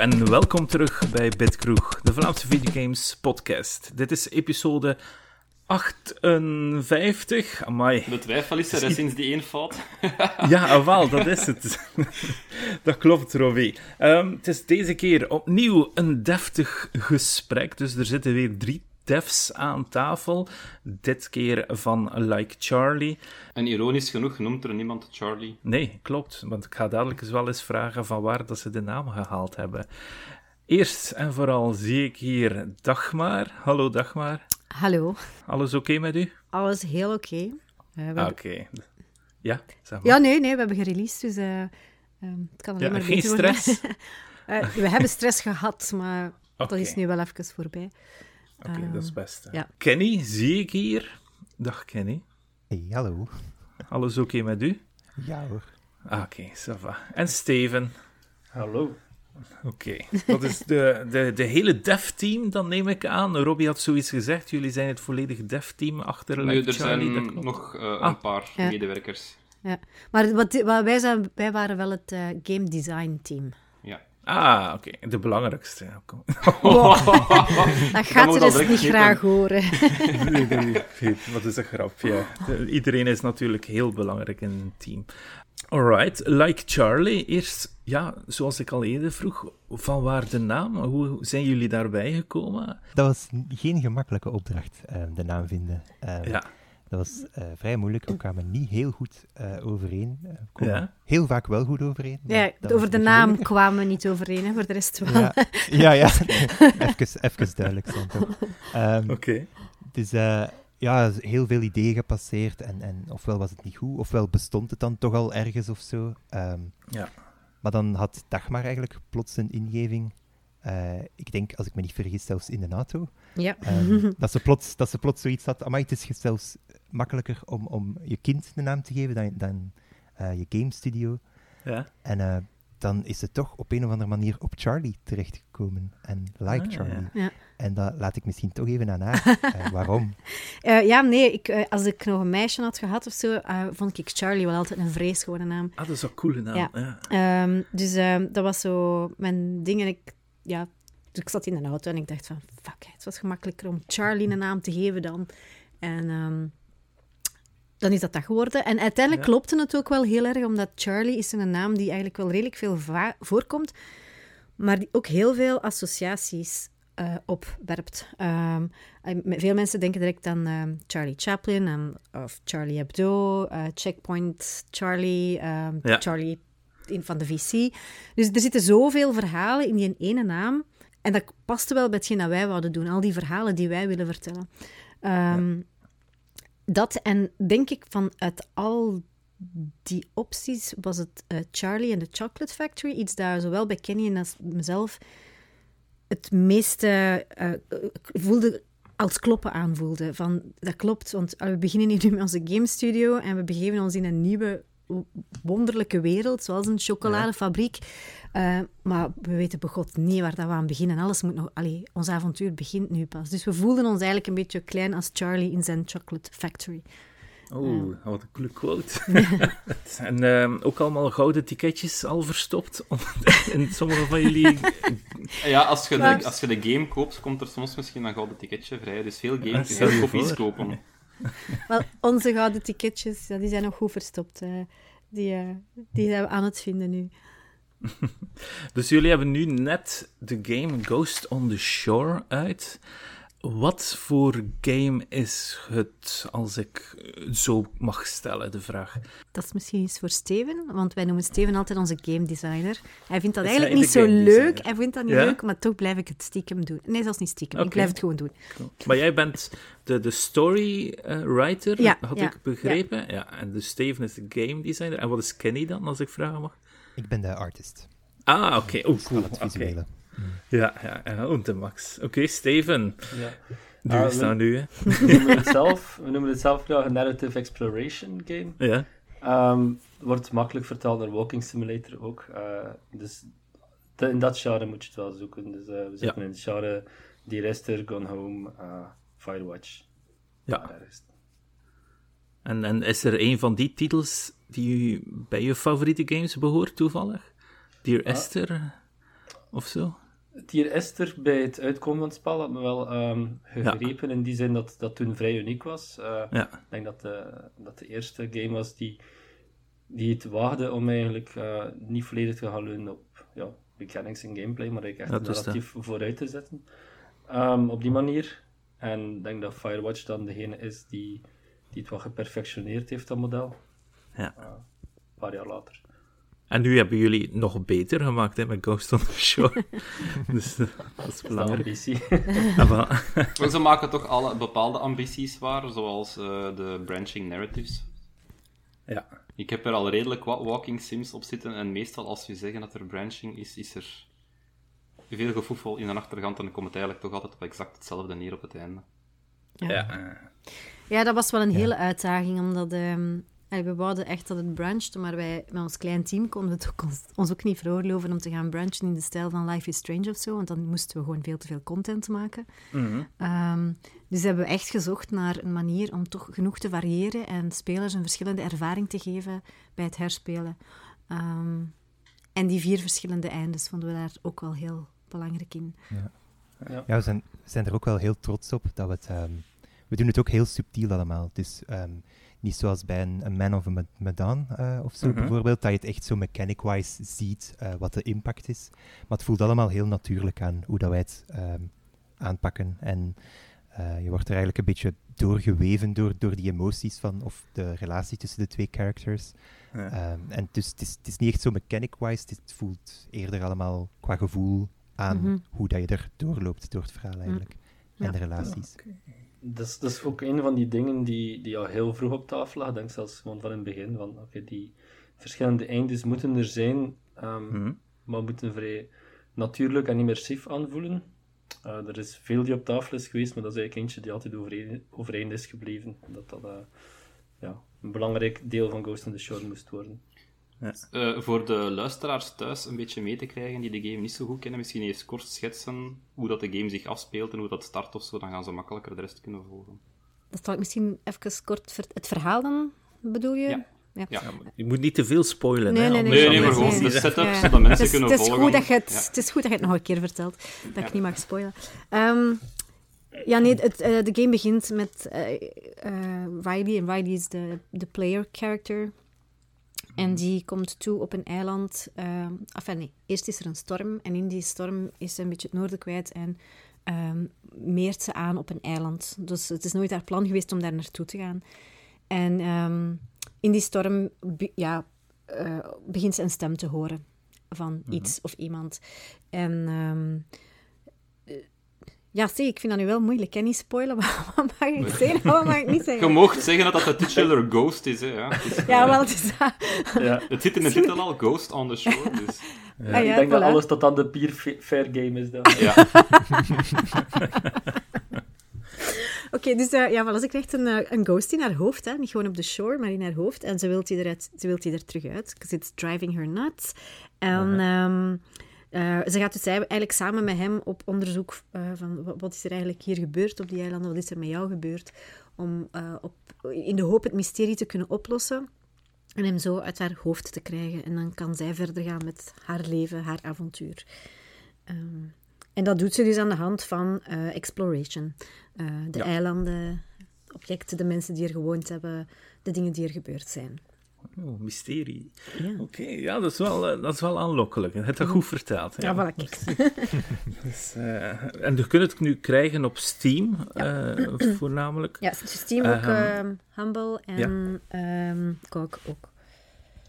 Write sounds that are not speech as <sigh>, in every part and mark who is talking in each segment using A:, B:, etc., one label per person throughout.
A: En welkom terug bij Bitkroeg, de Vlaamse videogames podcast. Dit is episode 58. Amai.
B: De twijfel is er sinds die één fout.
A: ja, ah, wel, dat is het. <laughs> dat klopt, Robbie. Um, het is deze keer opnieuw een deftig gesprek. Dus er zitten weer drie devs aan tafel. Dit keer van Like Charlie.
B: En ironisch genoeg noemt er niemand Charlie.
A: Nee, klopt. Want ik ga dadelijk eens wel eens vragen van waar dat ze de naam gehaald hebben. Eerst en vooral zie ik hier Dagmar. Hallo Dagmar.
C: Hallo.
A: Alles oké met u?
C: Alles heel oké.
A: Okay. Uh, ah, oké. Ja, zeg maar.
C: Ja, nee, nee, we hebben gereleased, dus uh, um, het kan alleen
A: ja,
C: maar
A: geen stress?
C: uh, <laughs> we hebben stress gehad, maar okay. dat is nu wel even voorbij.
A: Oké, okay, dat is het beste. Ja. Kenny, zie ik hier. Dag Kenny.
D: Hey, hallo.
A: Alles oké okay met u?
D: Ja hoor.
A: Ah, oké, okay, ça va. En Steven.
E: Hallo.
A: Oké, okay. dat is de, de, de hele dev-team, dan neem ik aan. Robbie had zoiets gezegd, jullie zijn het volledige dev-team achter
B: Nee,
A: er
B: Charlie, zijn nog uh, ah. een paar ja. medewerkers.
C: Ja, maar wat, wat wij, zijn, wij waren wel het uh, game design team.
A: Ah, oké. Okay. De belangrijkste. <laughs>
C: Wow. dat gaat er dus niet graag horen. <laughs>
A: nee, nee, nee. Wat is een grapje. Iedereen is natuurlijk heel belangrijk in een team. Alright, like Charlie. Eerst, ja, zoals ik al eerder vroeg, van waar de naam? Hoe zijn jullie daarbij gekomen?
D: Dat was geen gemakkelijke opdracht, de naam vinden.
A: ja.
D: Dat was uh, vrij moeilijk. We kwamen niet heel goed uh, overeen. Uh, ja. heel vaak wel goed overeen.
C: Ja, over de naam moeilijk. kwamen we niet overeen, hè, voor de rest wel.
D: Ja, ja. ja. <laughs> even, even duidelijk. Um,
A: Oké. Okay.
D: Dus ja, heel veel ideeën gepasseerd. En, en ofwel was het niet goed, ofwel bestond het dan toch al ergens of zo. Um,
A: ja.
D: Maar dan had Dagmar eigenlijk plots een ingeving. Ik denk, als ik me niet vergis, zelfs in de NATO.
C: Ja.
D: Um, <laughs> dat, ze plots, dat ze plots zoiets had. Maar het is zelfs makkelijker om, om je kind een naam te geven dan, dan uh, je game studio.
A: Ja.
D: En uh, dan is het toch op een of andere manier op Charlie terechtgekomen. En like
C: ah,
D: Charlie.
C: Ja.
D: En dat laat ik misschien toch even aan haar. uh, <laughs> waarom?
C: ja, nee, ik, als ik nog een meisje had gehad of zo, vond ik Charlie wel altijd een vreselijke naam.
A: Ah, dat is een coole naam.
C: Ja. ja. Um, dus ehm, dat was zo mijn ding. En ik, ja, dus ik zat in de auto en ik dacht van, fuck, het was gemakkelijker om Charlie een naam te geven dan. En um, dan is dat dat geworden. En uiteindelijk ja. klopte het ook wel heel erg, omdat Charlie is een naam die eigenlijk wel redelijk veel voorkomt, maar die ook heel veel associaties uh, opwerpt. Um, veel mensen denken direct aan um, Charlie Chaplin um, of Charlie Hebdo, uh, Checkpoint Charlie, ja. Charlie in van de VC. Dus er zitten zoveel verhalen in die ene naam. En dat paste wel bij hetgeen dat wij wouden doen, al die verhalen die wij willen vertellen. Ja dat en denk ik vanuit al die opties was het uh, Charlie en de Chocolate Factory iets daar zowel bij Kenny en als mezelf het meeste uh, voelde als kloppen aanvoelde. Van, dat klopt, want we beginnen hier nu met onze game studio en we begeven ons in een nieuwe wonderlijke wereld, zoals een chocoladefabriek. Uh, maar we weten begot niet waar dat we aan beginnen. Alles moet nog... Allee, ons avontuur begint nu pas. Dus we voelden ons eigenlijk een beetje klein als Charlie in zijn chocolate factory.
A: Oh, uh. wat een coole quote. <laughs> <laughs> en uh, ook allemaal gouden ticketjes al verstopt <laughs> in sommige van jullie...
B: Ja, als je, de, als je de game koopt, komt er soms misschien een gouden ticketje vrij. Dus veel games heel kopies kopen. <laughs>
C: Wel, onze gouden ticketjes, die zijn nog goed verstopt. Die, uh, die zijn we aan het vinden nu. <laughs>
A: dus jullie hebben nu net de game Ghost on the Shore uit. Wat voor game is het, als ik zo mag stellen, de vraag?
C: Dat is misschien iets voor Steven, want wij noemen Steven altijd onze game designer. Hij vindt dat is eigenlijk niet zo leuk. Hij vindt dat niet ja? leuk, maar toch blijf ik het stiekem doen. Nee, zelfs niet stiekem. Okay. Ik blijf het gewoon doen.
A: Cool. Maar jij bent de, de story uh, writer,
C: ja,
A: had
C: ja,
A: ik begrepen. Ja. En dus Steven is de game designer. En wat is Kenny dan, als ik vragen mag?
D: Ik ben de artist.
A: Ah, oké. Okay. Oh, cool.
D: Het visuele.
A: Ja, ja, ja, und de max. Oké, okay, Steven. Ja. Doe uh, nou nu, hè. <laughs>
E: We noemen het zelf, we noemen het zelf een narrative exploration game.
A: Ja.
E: Um, wordt makkelijk vertaald naar walking simulator ook. Uh, dus de, in dat genre moet je het wel zoeken. Dus uh, we zitten ja. in het genre The Rester, Gone Home, uh, Firewatch.
A: Ja. En, en is er een van die titels die bij je favoriete games behoort, toevallig? Dear Esther? of zo?
E: Tier Esther bij het uitkomen van het spel had me wel ehm, gegrepen in die zin dat dat toen vrij uniek was. Uh,
A: ja.
E: Ik denk dat de, dat de eerste game was die, die het waagde om eigenlijk uh, niet volledig te gaan leunen op ja, mechanics en gameplay, maar ik echt relatief vooruit te zetten. Um, op die manier. En ik denk dat Firewatch dan degene is die, die het wat geperfectioneerd heeft, dat model.
A: Ja.
E: Uh, een paar jaar later.
A: En nu hebben jullie nog beter gemaakt hè, met Ghost on the Shore. <laughs> dus uh, dat is belangrijk.
E: ambitie. <laughs>
B: Ze maken toch alle bepaalde ambities waar, zoals uh, de branching narratives.
A: Ja.
B: Ik heb er al redelijk wat walking sims op zitten en meestal als we zeggen dat er branching is, is er veel gevoel in de achtergrond en dan komt het eigenlijk toch altijd op exact hetzelfde neer op het einde.
A: Ja. Ja,
C: ja dat was wel een hele uitdaging, omdat um, we wouden echt dat het branchte, maar wij met ons klein team konden het ook ons, ons, ook niet veroorloven om te gaan branchen in de stijl van Life is Strange of zo, want dan moesten we gewoon veel te veel content maken.
A: Mm -hmm.
C: um, dus hebben we echt gezocht naar een manier om toch genoeg te variëren en spelers een verschillende ervaring te geven bij het herspelen. Um, en die vier verschillende eindes vonden we daar ook wel heel belangrijk in.
D: Ja, ja. ja we, zijn, we zijn er ook wel heel trots op dat we het... Um, we doen het ook heel subtiel allemaal. Dus um, niet zoals bij een, een Man of a Medan uh, of zo
A: Mhm.
D: bijvoorbeeld, dat je het echt zo mechanic-wise ziet uh, wat de impact is. Maar het voelt allemaal heel natuurlijk aan hoe dat wij het um, aanpakken. En uh, je wordt er eigenlijk een beetje doorgeweven door, door die emoties van, of de relatie tussen de twee characters.
A: Ja.
D: Um, en dus het is, het is niet echt zo mechanic-wise, het voelt eerder allemaal qua gevoel aan
C: Mhm.
D: hoe dat je er doorloopt door het verhaal eigenlijk. En
C: Ja.
D: de relaties.
E: Dat is, dat is ook een van die dingen die, die al heel vroeg op tafel lag. Ik denk zelfs gewoon van in het begin. Van, oké, die verschillende eindes moeten er zijn,
A: Mhm.
E: maar moeten vrij natuurlijk en immersief aanvoelen. Eh, er is veel die op tafel is geweest, maar dat is eigenlijk eentje die altijd overeen, overeind is gebleven. Dat dat eh, ja, een belangrijk deel van Ghost in the Shore moest worden.
B: Uh, voor de luisteraars thuis een beetje mee te krijgen die de game niet zo goed kennen, misschien eerst kort schetsen hoe dat de game zich afspeelt en hoe dat start of zo, dan gaan ze makkelijker de rest kunnen volgen.
C: Dat zal ik misschien even kort... ver- Het verhaal dan, bedoel je?
B: Ja.
C: Ja.
B: Ja.
A: Je moet niet te veel spoilen.
C: Nee,
A: hè,
C: nee,
B: Nee, nee, maar gewoon de setup,
C: Ja.
B: zodat mensen
C: het is,
B: kunnen
C: het is
B: volgen.
C: Goed dat je het,
B: Ja.
C: Het is goed dat je het nog een keer vertelt, dat
B: Ja.
C: ik niet mag spoilen. Ehm, ja, nee, het, eh, de game begint met eh, eh, Riley. En Riley is de, de player character. En die komt toe op een eiland. ehm enfin, nee, eerst is er een storm. En in die storm is ze een beetje het noorden kwijt. En ehm, meert ze aan op een eiland. Dus het is nooit haar plan geweest om daar naartoe te gaan. En ehm, in die storm ja, eh, begint ze een stem te horen van iets of iemand. En eh, ja, zie, ik vind dat nu wel moeilijk. Kan niet spoilen. <laughs> Wat wat mag ik zeggen en wat mag ik niet
B: Je
C: zeggen?
B: mocht zeggen dat dat de titular Ghost is, hè. Ja, Het is,
C: Ja,
B: eh,
C: wel, het is dat.
E: Ja.
B: Het zit in de titel al, Ghost on the Shore, dus...
C: Ah, ja,
E: ik denk dat
C: voilà.
E: alles tot aan de peer fa- fair game is. Dan.
B: Ja. <laughs>
C: Oké, dus eh, ja, wel, ze krijgt een, eh, een ghost in haar hoofd. Hè? Niet gewoon op de shore, maar in haar hoofd. En ze wil die, eruit, ze wil die er terug uit. Because it's driving her nuts. En ehm, eh, ze gaat dus eigenlijk samen met hem op onderzoek eh, van wat, is er eigenlijk hier gebeurd op die eilanden, wat is er met jou gebeurd, om eh, op, in de hoop het mysterie te kunnen oplossen en hem zo uit haar hoofd te krijgen. En dan kan zij verder gaan met haar leven, haar avontuur. Ehm, en dat doet ze dus aan de hand van exploration. De
A: Ja.
C: eilanden, objecten, de mensen die er gewoond hebben, de dingen die er gebeurd zijn.
A: Oh, mysterie.
C: Ja,
A: Oké, ja, dat is, wel, eh, dat is wel aanlokkelijk. Je hebt dat goed verteld.
C: ja
A: Ja.
C: voilà, kijk. <laughs>
A: Dus, eh, en je kunt het nu krijgen op Steam, eh, voornamelijk.
C: Ja, Steam ook,
A: Ehm,
C: ehm, Humble en ehm GOG ook.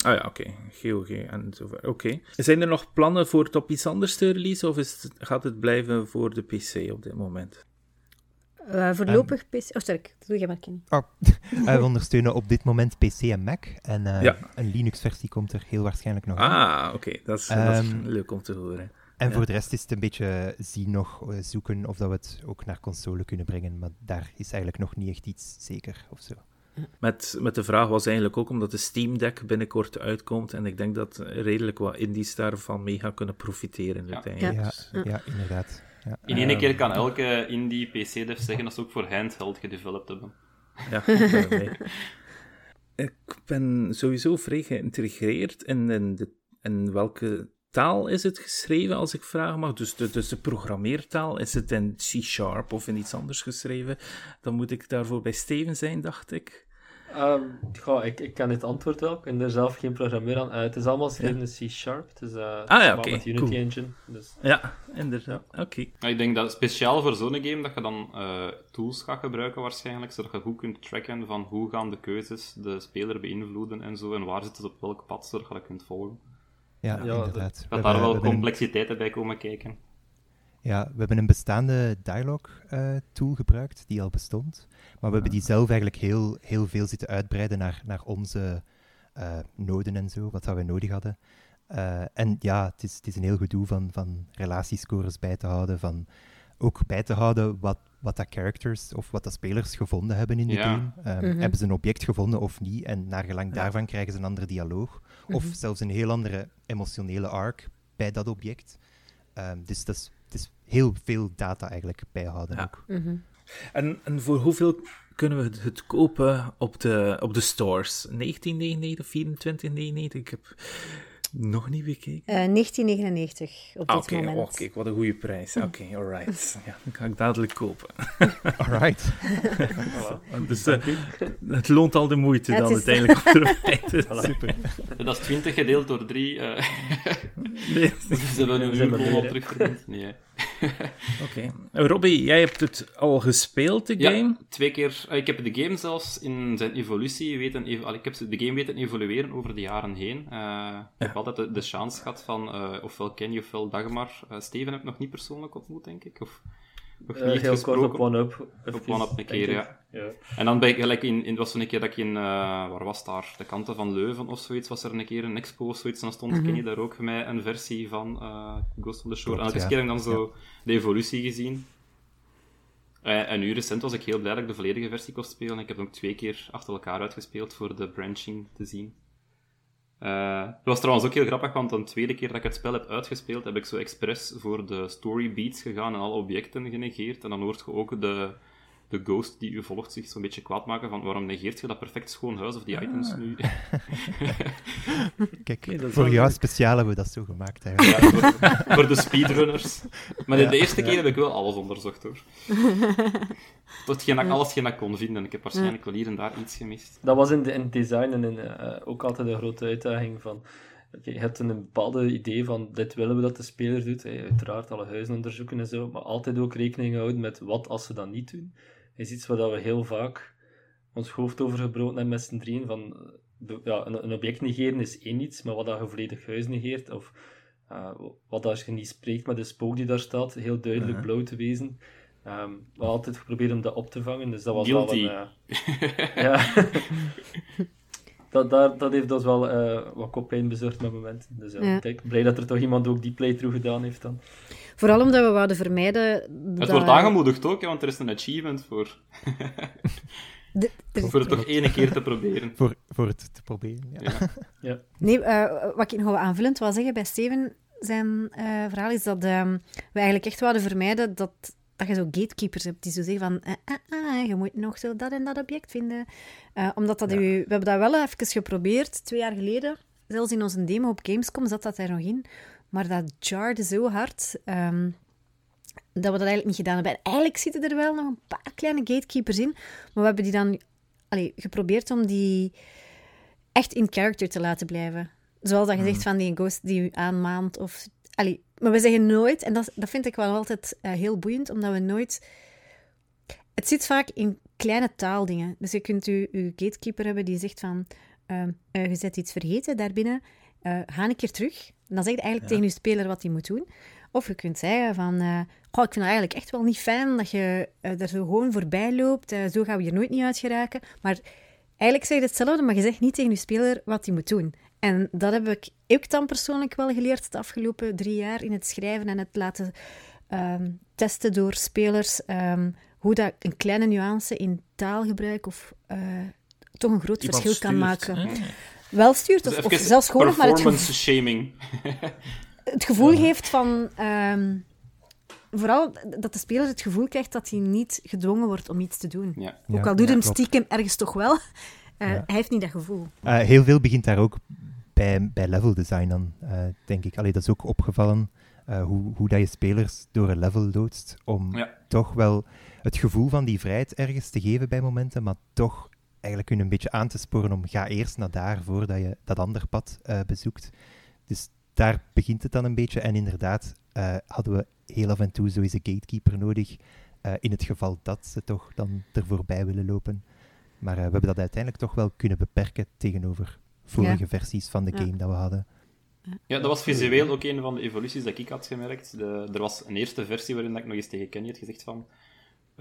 A: Ah ja, oké. GOG en zover. Oké. Zijn er nog plannen voor het op iets anders te release, of is het, gaat het blijven voor de PC op dit moment?
C: Eh, voorlopig PC... Oh, sorry, dat doe je maar, Kenny.
D: Oh, <laughs> we ondersteunen op dit moment PC en Mac. En eh,
A: Ja.
D: een Linux-versie komt er heel waarschijnlijk nog aan.
A: Ah, oké. Dat, is, dat is
D: Ehm,
A: leuk om te horen.
D: En
A: ja.
D: voor de rest is het een beetje zien nog, eh, zoeken of dat we het ook naar console kunnen brengen. Maar daar is eigenlijk nog niet echt iets zeker of zo.
A: Met, met de vraag was eigenlijk ook omdat de Steam Deck binnenkort uitkomt. En ik denk dat redelijk wat indies daarvan mee gaan kunnen profiteren.
B: Ja.
A: uiteindelijk.
D: Ja, ja inderdaad. Ja.
B: In één
A: Ehm.
B: keer kan elke indie PC-dev zeggen dat ze ook voor handheld gedeveloped hebben.
A: Ja, ik ben erbij. Ik ben sowieso vrij geïntegreerd in, in, de, in welke taal is het geschreven, als ik vragen mag? Dus de, dus de programmeertaal, is het in C-sharp of in iets anders geschreven? Dan moet ik daarvoor bij Steven zijn, dacht ik.
E: Um, goh, ik, ik ken het antwoord wel. Ik ben er zelf geen programmeur aan. Uh, het is allemaal geschreven in C-Sharp. Het is uh,
A: ah, ja, okay.
E: met Unity
A: cool.
E: Engine. Dus.
A: Ja, inderdaad. Oké. Okay.
B: Ja, ik denk dat speciaal voor zo'n game dat je dan uh, tools gaat gebruiken waarschijnlijk, zodat je goed kunt tracken van hoe gaan de keuzes de speler beïnvloeden en zo, en waar zit het op welk pad, zodat je dat kunt volgen.
D: Ja, ja inderdaad.
B: Dat daar wel complexiteiten bij komen kijken.
D: Ja, we hebben een bestaande dialogue-tool uh, gebruikt, die al bestond. Maar we hebben die zelf eigenlijk heel, heel veel zitten uitbreiden naar, naar onze uh, noden en zo, wat we nodig hadden. Uh, en ja, het is, het is een heel gedoe van, van relatiescores bij te houden, van ook bij te houden wat, wat dat characters of wat dat spelers gevonden hebben in de
B: ja.
D: game. Um,
C: Mhm.
D: Hebben ze een object gevonden of niet? En naar gelang daarvan krijgen ze een andere dialoog. Of
C: Mhm.
D: zelfs een heel andere emotionele arc bij dat object. Um, dus dat is, het is heel veel data eigenlijk bijhouden
A: Ja.
D: ook.
C: Mhm.
A: En, en voor hoeveel kunnen we het, het kopen op de, op de stores? 19,99 of 24,99? Ik heb nog niet bekeken.
C: Eh, 1999 op dit
A: Oké,
C: moment.
A: oh, kijk, wat een goede prijs. Oké, alright. <laughs> Ja, dan ga ik dadelijk kopen. <laughs>
D: Alright. <laughs>
A: Dus eh, het loont al de moeite dan
C: is-
A: uiteindelijk op de prijs.
D: Super.
B: Dat is 20 gedeeld door 3. Uh,
A: Nee.
B: ze hebben
E: We
B: een uur terugverdiend. Nee. <laughs>
A: Oké. Robbie, jij hebt het al gespeeld, de game?
B: Ja, twee keer. eh, Ik heb de game zelfs in zijn evolutie weten... Ik heb de game weten evolueren over de jaren heen. Eh, ik heb altijd de, de chance gehad van eh, ofwel Kenny ofwel Dagmar. Eh, Steven heb ik nog niet persoonlijk ontmoet, denk ik. Of
E: Uh, heel kort op one-up.
B: Op one-up een keer, ja.
E: ja.
B: En dan ben ik gelijk in, in was zo'n keer dat ik in, eh, waar was daar? De kanten van Leuven of zoiets, was er een keer een expo of zoiets. En dan stond
C: Mhm.
B: Kenny daar ook met een versie van eh, Ghost of the Shore.
D: Klopt,
B: en elke
D: ja.
B: keer heb ik dan zo de evolutie gezien. En nu recent was ik heel blij dat ik de volledige versie kon spelen. Ik heb hem ook twee keer achter elkaar uitgespeeld voor de branching te zien. Eh, het was trouwens ook heel grappig, want de tweede keer dat ik het spel heb uitgespeeld, heb ik zo expres voor de story beats gegaan en alle objecten genegeerd. En dan hoort je ook de, de ghost die u volgt zich zo'n beetje kwaad maken van waarom negeert je dat perfect schoon huis of die items nu? <laughs>
D: Kijk, voor jou
A: leuk.
D: speciaal hebben we dat zo gemaakt eigenlijk.
B: Ja, voor, voor de speedrunners. Maar de, de eerste
E: Ja.
B: keer heb ik wel alles onderzocht hoor. <laughs> Tot geen, alles geen dat ik kon vinden. Ik heb waarschijnlijk wel hier en daar iets gemist.
E: Dat was in, de, in het design en in, eh, ook altijd een grote uitdaging van... oké, je hebt een bepaald idee van, dit willen we dat de speler doet. hè. Uiteraard alle huizen onderzoeken en zo. Maar altijd ook rekening houden met wat als ze dat niet doen. Is iets waar dat we heel vaak ons hoofd over gebroken hebben met z'n drieën. Van, eh, ja, een, een object negeren is één iets, maar wat dat je volledig huis negeert, of eh, wat als je niet spreekt met de spook die daar staat, heel duidelijk
A: Mhm.
E: blauw te wezen. Ehm, we hadden altijd geprobeerd om dat op te vangen, dus dat was
B: Guilty.
E: wel een... eh, <laughs> ja. <laughs> dat, daar, dat heeft ons wel eh, wat koppijn bezorgd met momenten. Dus ja, kijk, blij dat er toch iemand ook die playthrough gedaan heeft dan.
C: Vooral omdat we wouden vermijden...
B: Het
C: dat-
B: wordt aangemoedigd ook, hè, want er is een achievement voor.
C: de-
B: Voor het toch ene keer te proberen. <laughs>
D: voor, voor het te proberen. Ja.
B: Ja. <laughs>
C: Nee, eh, wat ik nog aanvullend wil zeggen bij Steven zijn eh, verhaal is dat ehm, we eigenlijk echt wilden vermijden dat, dat je zo gatekeepers hebt die zo zeggen van eh, ah, je moet nog zo dat en dat object vinden. Eh, omdat dat
A: Ja.
C: u, we hebben dat wel even geprobeerd, twee jaar geleden. Zelfs in onze demo op Gamescom zat dat er nog in. Maar dat jarde zo hard ehm, dat we dat eigenlijk niet gedaan hebben. En eigenlijk zitten er wel nog een paar kleine gatekeepers in. Maar we hebben die dan allee, geprobeerd om die echt in character te laten blijven. Zoals dat je zegt van die ghost die u aanmaant. Of, allee, maar we zeggen nooit, en dat, dat vind ik wel altijd eh, heel boeiend, omdat we nooit... Het zit vaak in kleine taaldingen. Dus je kunt u, uw gatekeeper hebben die zegt van... ehm, eh, je zet iets vergeten daarbinnen, eh ga een keer terug. En dan zeg je eigenlijk
A: Ja.
C: tegen je speler wat hij moet doen. Of je kunt zeggen van... goh, ik vind het eigenlijk echt wel niet fijn dat je eh daar zo gewoon voorbij loopt. Zo gaan we hier nooit niet uit geraken. Maar eigenlijk zeg je hetzelfde, maar je zegt niet tegen je speler wat hij moet doen. En dat heb ik ook dan persoonlijk wel geleerd de afgelopen drie jaar in het schrijven en het laten ehm, testen door spelers. ehm, hoe dat een kleine nuance in taalgebruik of toch een groot
A: Iemand
C: verschil kan
A: stuurt,
C: maken.
A: hè?
C: Wel stuurt, of,
B: Dus
C: of zelfs gewoon nog maar het, gevo-
B: performance shaming. <laughs>
C: het gevoel heeft van... ehm, vooral dat de speler het gevoel krijgt dat hij niet gedwongen wordt om iets te doen.
B: Ja.
C: Ook al doet
D: ja,
C: hem
D: klopt.
C: stiekem ergens toch wel, <laughs> eh,
D: Ja.
C: hij heeft niet dat gevoel.
D: Eh, heel veel begint daar ook bij, bij level design dan, uh, denk ik. Allee, dat is ook opgevallen, uh, hoe, hoe dat je spelers door een level loodst, om
B: Ja.
D: toch wel het gevoel van die vrijheid ergens te geven bij momenten, maar toch eigenlijk hun een beetje aan te sporen om ga eerst naar daar voordat je dat andere pad eh, bezoekt. Dus daar begint het dan een beetje. En inderdaad eh, hadden we heel af en toe zo eens een gatekeeper nodig, eh, in het geval dat ze toch dan er voorbij willen lopen. Maar eh, we hebben dat uiteindelijk toch wel kunnen beperken tegenover vorige versies van de
C: Ja.
D: game dat we hadden.
B: Ja, dat was visueel ook een van de evoluties dat ik had gemerkt. De, er was een eerste versie waarin dat ik nog eens tegen Kenny had gezegd van...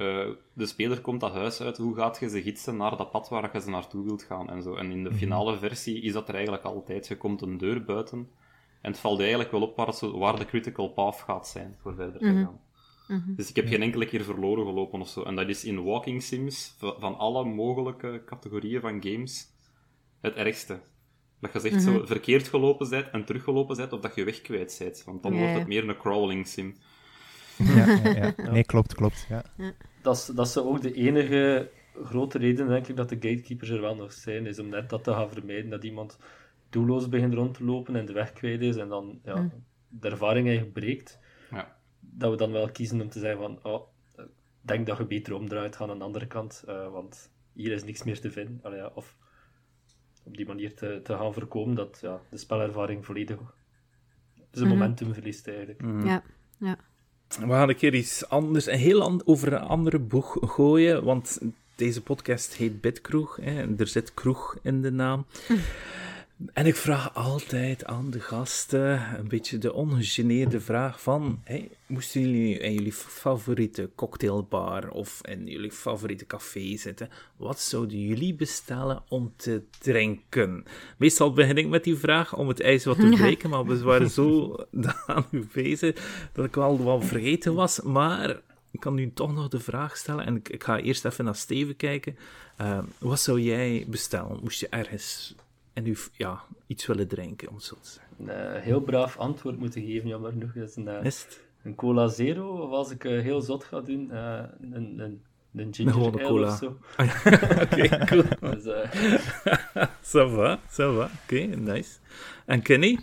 B: eh, de speler komt dat huis uit, hoe gaat je ze gidsen naar dat pad waar je ze naartoe wilt gaan en zo. En in de finale versie is dat er eigenlijk altijd. Je komt een deur buiten en het valt je eigenlijk wel op waar, het zo- waar de critical path gaat zijn voor verder te
C: Mhm.
B: gaan. Dus ik heb geen enkele keer verloren gelopen of zo. En dat is in walking sims, van alle mogelijke categorieën van games, het ergste. Dat je zegt zo verkeerd gelopen bent en teruggelopen bent, of dat je weg kwijt bent. Want dan
C: Ja,
B: wordt
C: ja.
B: het meer een crawling sim.
D: Ja, ja, ja. <laughs> Nee, klopt, klopt. Ja.
E: Dat is, dat is ook de enige grote reden, denk ik, dat de gatekeepers er wel nog zijn, is om net dat te gaan vermijden, dat iemand doelloos begint rond te lopen en de weg kwijt is en dan ja, de ervaring eigenlijk breekt.
B: Ja.
E: Dat we dan wel kiezen om te zeggen van, oh, ik denk dat je beter omdraait, ga aan de andere kant, eh, want hier is niks meer te vinden. Allee, ja, of op die manier te, te gaan voorkomen dat ja, de spelervaring volledig zijn momentum verliest eigenlijk.
C: Ja, ja.
A: We gaan een keer iets anders, een heel over een andere boeg gooien, want deze podcast heet Bitkroeg, hè, en er zit kroeg in de naam. En ik vraag altijd aan de gasten een beetje de ongegeneerde vraag van, moesten jullie in jullie favoriete cocktailbar of in jullie favoriete café zitten, wat zouden jullie bestellen om te drinken? Meestal begin ik met die vraag om het ijs wat te breken, maar we waren zo <laughs> aan u bezig dat ik wel wat vergeten was, maar ik kan nu toch nog de vraag stellen en ik, ik ga eerst even naar Steven kijken. Eh, wat zou jij bestellen? Moest je ergens en u ja, iets willen drinken, om het zo te zeggen?
E: Een eh, heel braaf antwoord moeten geven, jammer genoeg. Is een, eh, een cola zero, of als ik eh, heel zot ga doen, een, een, een ginger
A: gewone
E: ale
A: cola.
E: of zo. <laughs> <laughs>
A: Oké, cool.
E: Dus, <laughs>
A: Ça va, ça va. Oké, nice. En Kenny?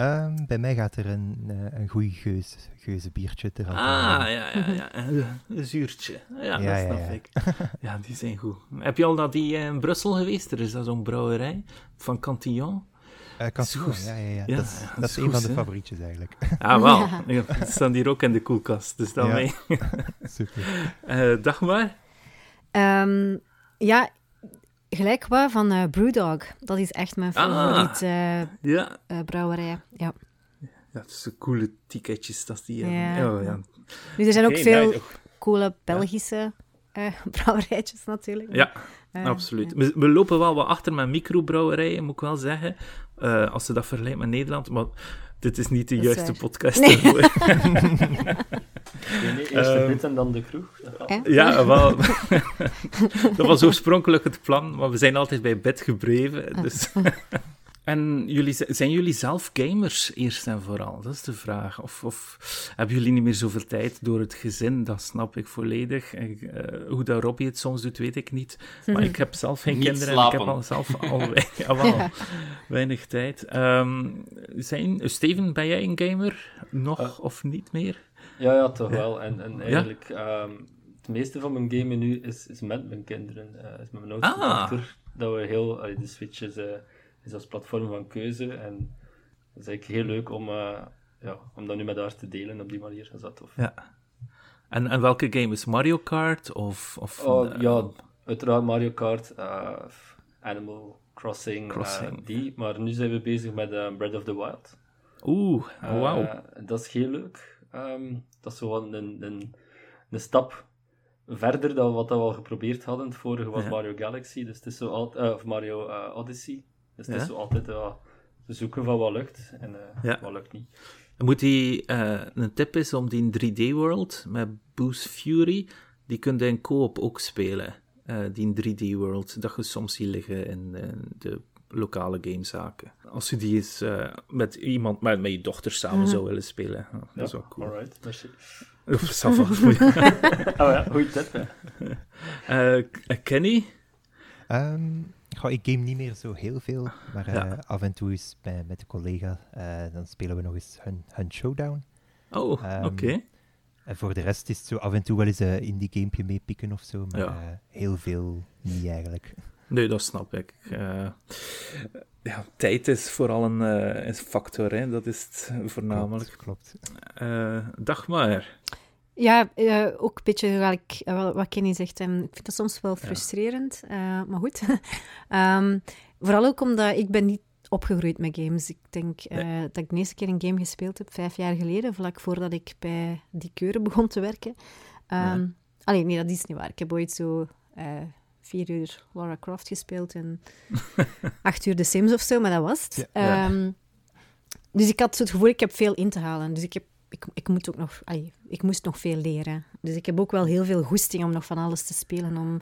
D: Ehm, bij mij gaat er een, eh, een goeie geus, geuze biertje er
A: Ah, ja, ja, ja. Een, <laughs> een zuurtje. Ja,
D: Ja,
A: dat
D: ja,
A: snap
D: ja.
A: ik. <laughs> Ja, die zijn goed. Heb je al naar die eh, in Brussel geweest? Er is daar zo'n brouwerij van Cantillon.
D: Uh, Cantillon,
A: goed.
D: ja, ja, ja.
A: Ja,
D: dat is,
A: ja,
D: dat
A: dat
D: is
A: is
D: een
A: goed,
D: van de
A: hè.
D: favorietjes eigenlijk.
A: Ah, wel. <laughs> Ja, die staan hier ook in de koelkast, dus dan
D: Ja.
A: mee.
D: Super.
A: Eh, dag maar.
C: Ehm, ja, gelijk wat van eh, Brewdog. Dat is echt mijn
A: Ah.
C: favoriet eh,
A: Ja,
C: eh, brouwerij. Ja.
A: ja dat zijn coole ticketjes dat die.
C: Ja.
A: Oh, ja.
C: Nu, er zijn ook veel coole Belgische eh, <laughs> brouwerijtjes natuurlijk.
A: Ja, absoluut.
C: ja.
A: We, we lopen wel wat achter met microbrouwerijen, moet ik wel zeggen. Eh, als ze dat vergelijkt met Nederland. Maar dit is niet de
C: is
A: juiste
C: waar.
A: podcast
C: Nee.
A: daarvoor. <laughs>
E: nee, nee, eerst de
A: Ehm,
E: en dan de kroeg.
A: Ja, wel. <laughs> dat was oorspronkelijk het plan, maar we zijn altijd bij bed gebleven. Dus. En jullie, zijn jullie zelf gamers, eerst en vooral? Dat is de vraag. Of, of hebben jullie niet meer zoveel tijd door het gezin? Dat snap ik volledig. En, eh, hoe dat Robbie het soms doet, weet ik niet. Maar ik heb zelf geen
B: Niet
A: kinderen en ik heb al zelf <laughs> al wei- jawel, weinig tijd. Ehm, zijn, Steven, ben jij een gamer? Nog
E: Eh.
A: of niet meer?
E: Ja, ja, toch wel. En, en eigenlijk, ehm, het meeste van mijn gamen nu is, is met mijn kinderen. eh, is met mijn oudste
A: Ah.
E: dochter. Dat we heel, de Switch is, als platform van keuze. En dat is eigenlijk heel leuk om, eh, ja, om dat nu met haar te delen op die manier. Dat is dat tof.
A: Ja. En, en welke game is Mario Kart? Of, of
E: Oh,
A: eh,
E: ja, uiteraard Mario Kart, eh, Animal Crossing,
A: Crossing.
E: die. Maar nu zijn we bezig met Breath of the Wild.
A: Oeh,
E: Eh,
A: wauw.
E: dat is heel leuk. Ehm, dat is zo wel een, een, een stap verder dan wat we al geprobeerd hadden. Het vorige was
A: Ja.
E: Mario Galaxy, dus het is zo of Mario Odyssey. Dus het
A: Ja.
E: is zo altijd eh, zoeken van wat lukt en eh,
A: Ja.
E: wat lukt niet.
A: Moet die eh, een tip is om die 3D-world met Boost Fury, die kun je in co-op ook spelen. Eh, die 3D-world, dat je soms ziet liggen in eh, de lokale gamezaken. Als je die eens eh, met iemand, met, met je dochter samen zou willen spelen. Ja, <laughs> dat is wel cool.
E: Alright, merci.
A: Of, ça va.
E: Oh ja, goeie tip. hè. <laughs>
A: Eh, Kenny?
D: Ik game niet meer zo heel veel, maar eh, af en toe is bij, met de collega, eh, dan spelen we nog eens hun, hun showdown.
A: Oh,
D: Ehm,
A: oké.
D: En voor de rest is het zo af en toe wel eens een indie gamepje meepikken of zo, maar
A: Ja.
D: eh, heel veel niet eigenlijk. <laughs>
A: Nee, dat snap ik. Eh, ja, tijd is vooral een, eh, een factor, hè. dat is het voornamelijk.
D: Klopt, klopt.
A: Eh, dag maar.
C: Ja, eh, ook een beetje eh, wat- wat Kenny zegt. En ik vind dat soms wel frustrerend, eh, maar goed. <laughs> Ehm, vooral ook omdat ik ben niet opgegroeid met games. Ik denk dat ik de eerste keer een game gespeeld heb, vijf jaar geleden, vlak voordat ik bij die keuren <laughs> begon te werken. Ehm Alleen, nee, dat is niet waar. Ik heb ooit zo vier uur Lara Croft gespeeld en <laughs> acht uur The Sims of zo, maar dat was het.
D: Ja.
A: Ja.
C: Ehm, dus ik had zo het gevoel, ik heb veel in te halen. Dus ik, heb, ik, ik, moet ook nog, allee, ik moest nog veel leren. Dus ik heb ook wel heel veel goesting om nog van alles te spelen. Om...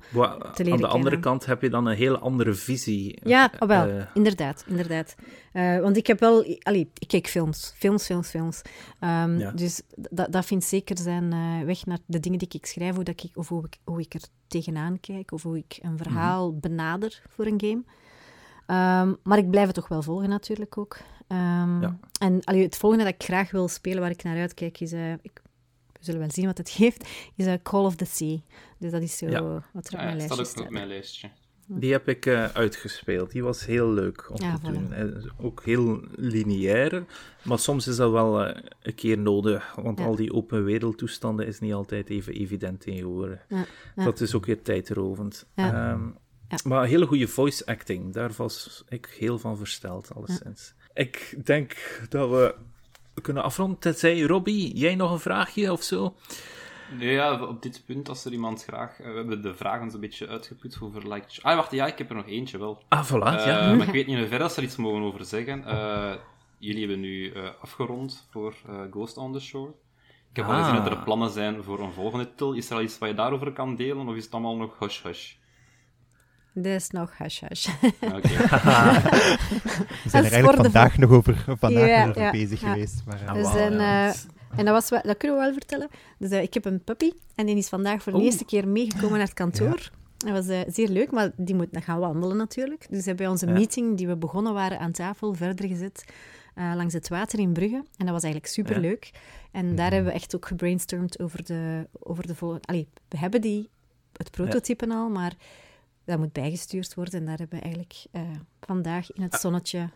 C: Te leren
A: aan de andere kant heb je dan een heel andere visie.
C: Ja, oh wel,
A: Eh,
C: inderdaad, inderdaad. Eh, want ik heb wel... Allee, ik kijk films, films, films, films. Ehm,
A: Ja.
C: Dus dat dat vindt zeker zijn eh, weg naar de dingen die ik schrijf, hoe, dat ik, of hoe ik, hoe ik er tegenaan kijk, of hoe ik een verhaal
A: Mhm.
C: benader voor een game. Ehm, maar ik blijf het toch wel volgen, natuurlijk ook. Ehm,
A: Ja.
C: En allee, het volgende dat ik graag wil spelen, waar ik naar uitkijk, is... eh, ik, we zullen wel zien wat het <laughs> geeft, is eh, Call of the Sea. Dus dat is zo
A: Ja.
C: wat er op
B: Ja,
C: mijn
B: ja, staat
C: lijstje
B: ook
C: staat.
B: op mijn lijstje.
A: Die heb ik eh, uitgespeeld. Die was heel leuk om
C: Ja,
A: te
C: voilà.
A: doen. Ook heel lineair. Maar soms is dat wel eh, een keer nodig. Want
C: Ja.
A: al die open wereldtoestanden is niet altijd even evident tegenwoordig.
C: Ja, ja.
A: Dat is ook weer tijdrovend.
C: Ja.
A: Ehm,
C: Ja.
A: Maar hele goede voice acting. Daar was ik heel van versteld, alleszins. Ik denk dat we kunnen afronden. Tenzij, Robbie, jij nog een vraagje of zo?
B: Nee, ja, op dit punt, als er iemand graag... eh, we hebben de vragen zo'n beetje uitgeput over like... Ah, wacht, ja, ik heb er nog eentje wel.
A: Ah, voilà,
B: Eh,
A: ja.
B: Maar ik weet niet in hoeverre ze er iets mogen over zeggen. Eh, jullie hebben nu eh, afgerond voor eh, Ghost on the Shore. Ik heb al
A: Ah.
B: gezien dat er plannen zijn voor een volgende titel. Is er al iets wat je daarover kan delen, of is het allemaal nog hush-hush?
C: Dat is nog hash hash.
B: Oké. <laughs>
D: We zijn er eigenlijk
C: de
D: vandaag nog over, vandaag
C: Ja,
D: nog over
C: ja,
D: bezig
C: ja.
D: geweest. Maar, eh,
A: Ah,
C: Dus en,
A: ja.
C: eh, en dat, was wel, dat kunnen we wel vertellen. Dus eh, ik heb een puppy en die is vandaag voor de
A: Oeh.
C: eerste keer meegekomen naar het kantoor. Dat was eh, zeer leuk, maar die moet nog gaan wandelen natuurlijk. Dus hebben wij onze
A: Ja.
C: meeting die we begonnen waren aan tafel verder gezet eh, langs het water in Brugge. En dat was eigenlijk superleuk. En daar hebben we echt ook gebrainstormd over de, over de volgende... Allee, we hebben die, het prototype al, maar dat moet bijgestuurd worden. En daar hebben we eigenlijk eh, vandaag in het zonnetje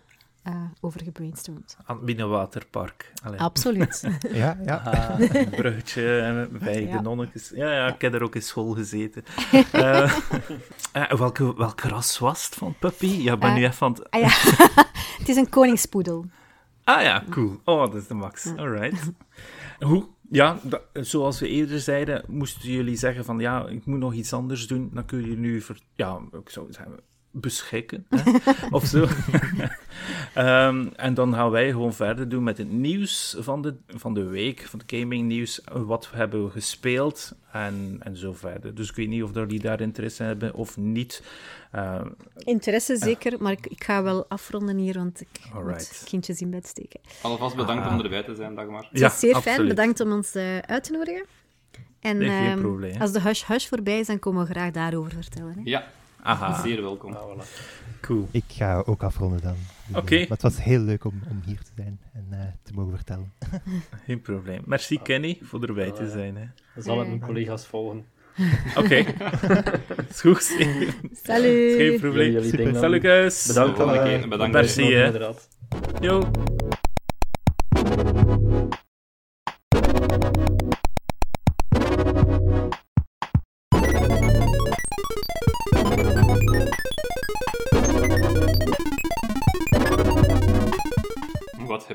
C: eh, over gebrainstormd.
A: Aan het Binnenwaterpark. Allee.
C: Absoluut. <laughs>
D: ja, ja.
A: Ah, een bruggetje eh, bij
C: Ja.
A: de nonnetjes. Ja, ja, ik heb er ook in school gezeten. <laughs> Eh, eh, welke, welke ras was het van Puppy? Ja, ben
C: Eh,
A: nu even van het...
C: Ah ja, <laughs> het is een koningspoedel.
A: Ah ja, cool. Oh, dat is de max. Alright. Hoe? Ja, zoals we eerder zeiden, moesten jullie zeggen van ja, ik moet nog iets anders doen, dan kun je nu, ja, ik zou zeggen, beschikken, hè? <laughs> of zo. <laughs> Ehm, en dan gaan wij gewoon verder doen met het nieuws van de, van de week, van de gaming nieuws, wat hebben we gespeeld en, en zo verder. Dus ik weet niet of jullie daar interesse in hebben of niet. Ehm,
C: Interesse zeker, maar ik, ik ga wel afronden hier, want ik
A: Alright.
C: moet kindjes in bed steken.
B: Alvast bedankt
A: Ah.
B: om erbij te zijn, Dagmar.
C: Het
A: Ja,
C: is zeer fijn, bedankt om ons eh, uit te nodigen. En
A: Nee, geen
C: ehm,
A: probleem.
C: als de hush-hush voorbij is, dan komen we graag daarover vertellen. Hè?
B: Ja,
A: aha,
B: zeer welkom.
E: Voilà.
A: cool.
D: Ik ga ook afronden dan. Dus,
A: Oké.
D: Maar het was heel leuk om, om hier te zijn en eh, te mogen vertellen. <laughs>
A: Geen probleem. Merci Kenny voor erbij te zijn. Hè.
E: Dan zal ik mijn collega's volgen.
A: Oké. <laughs> goed.
C: Salut!
A: Geen probleem. Salut guys.
E: Bedankt voor
B: Bedankt.
E: de
A: Merci, hè.
E: inderdaad.
A: Yo.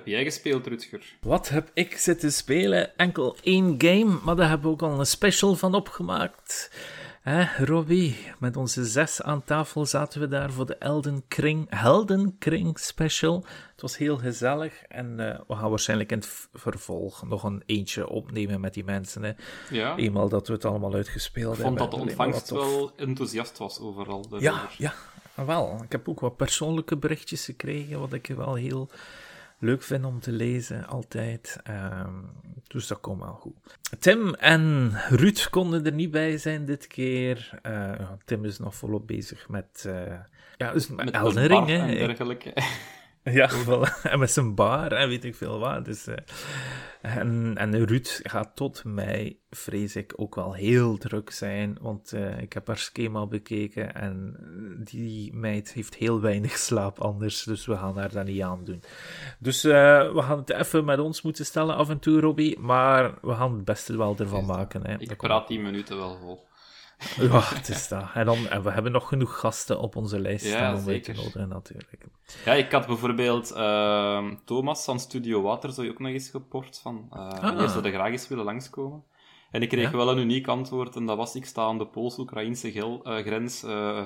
B: Jij gespeeld, Rutger?
A: Wat heb ik zitten spelen? Enkel één game, maar daar hebben we ook al een special van opgemaakt. Hè, Robbie, met onze zes aan tafel zaten we daar voor de Elden Kring, Heldenkring special. Het was heel gezellig en eh, we gaan waarschijnlijk in het vervolg nog een eentje opnemen met die mensen. Hè.
B: Ja, ik
A: Eenmaal dat we het allemaal uitgespeeld
B: vond
A: hebben.
B: dat de
A: Alleen maar
B: ontvangst wel enthousiast was overal.
A: Ja, ja, wel. Ik heb ook wat persoonlijke berichtjes gekregen, wat ik wel heel leuk vind om te lezen, altijd. Ehm, dus dat komt wel goed. Tim en Ruud konden er niet bij zijn dit keer. Eh, Tim is nog volop bezig met, eh, Ja, dus met
B: Met
A: Elden Ring,
B: en dergelijke.
A: Ja, <laughs> voilà. en met zijn bar en weet ik veel wat. Dus, eh, en, en Ruud gaat tot mei, vrees ik, ook wel heel druk zijn. Want eh, ik heb haar schema bekeken en die meid heeft heel weinig slaap anders. Dus we gaan haar dat niet aan doen. Dus eh, we gaan het even met ons moeten stellen af en toe, Robbie. Maar we gaan het beste wel ervan maken. Hè.
B: Ik praat 10 minuten wel vol. <laughs>
A: ja, het is dat. En, dan, en we hebben nog genoeg gasten op onze lijst
B: Ja,
A: staan om uit te nodigen, natuurlijk.
B: Ja, ik had bijvoorbeeld ehm, Thomas van Studio Water, zou je ook nog eens geport van. eh
A: Ah.
B: Die zou er graag eens willen langskomen. En ik kreeg
A: Ja?
B: wel een uniek antwoord, en dat was: ik sta aan de Pools-Oekraïnse eh, grens eh,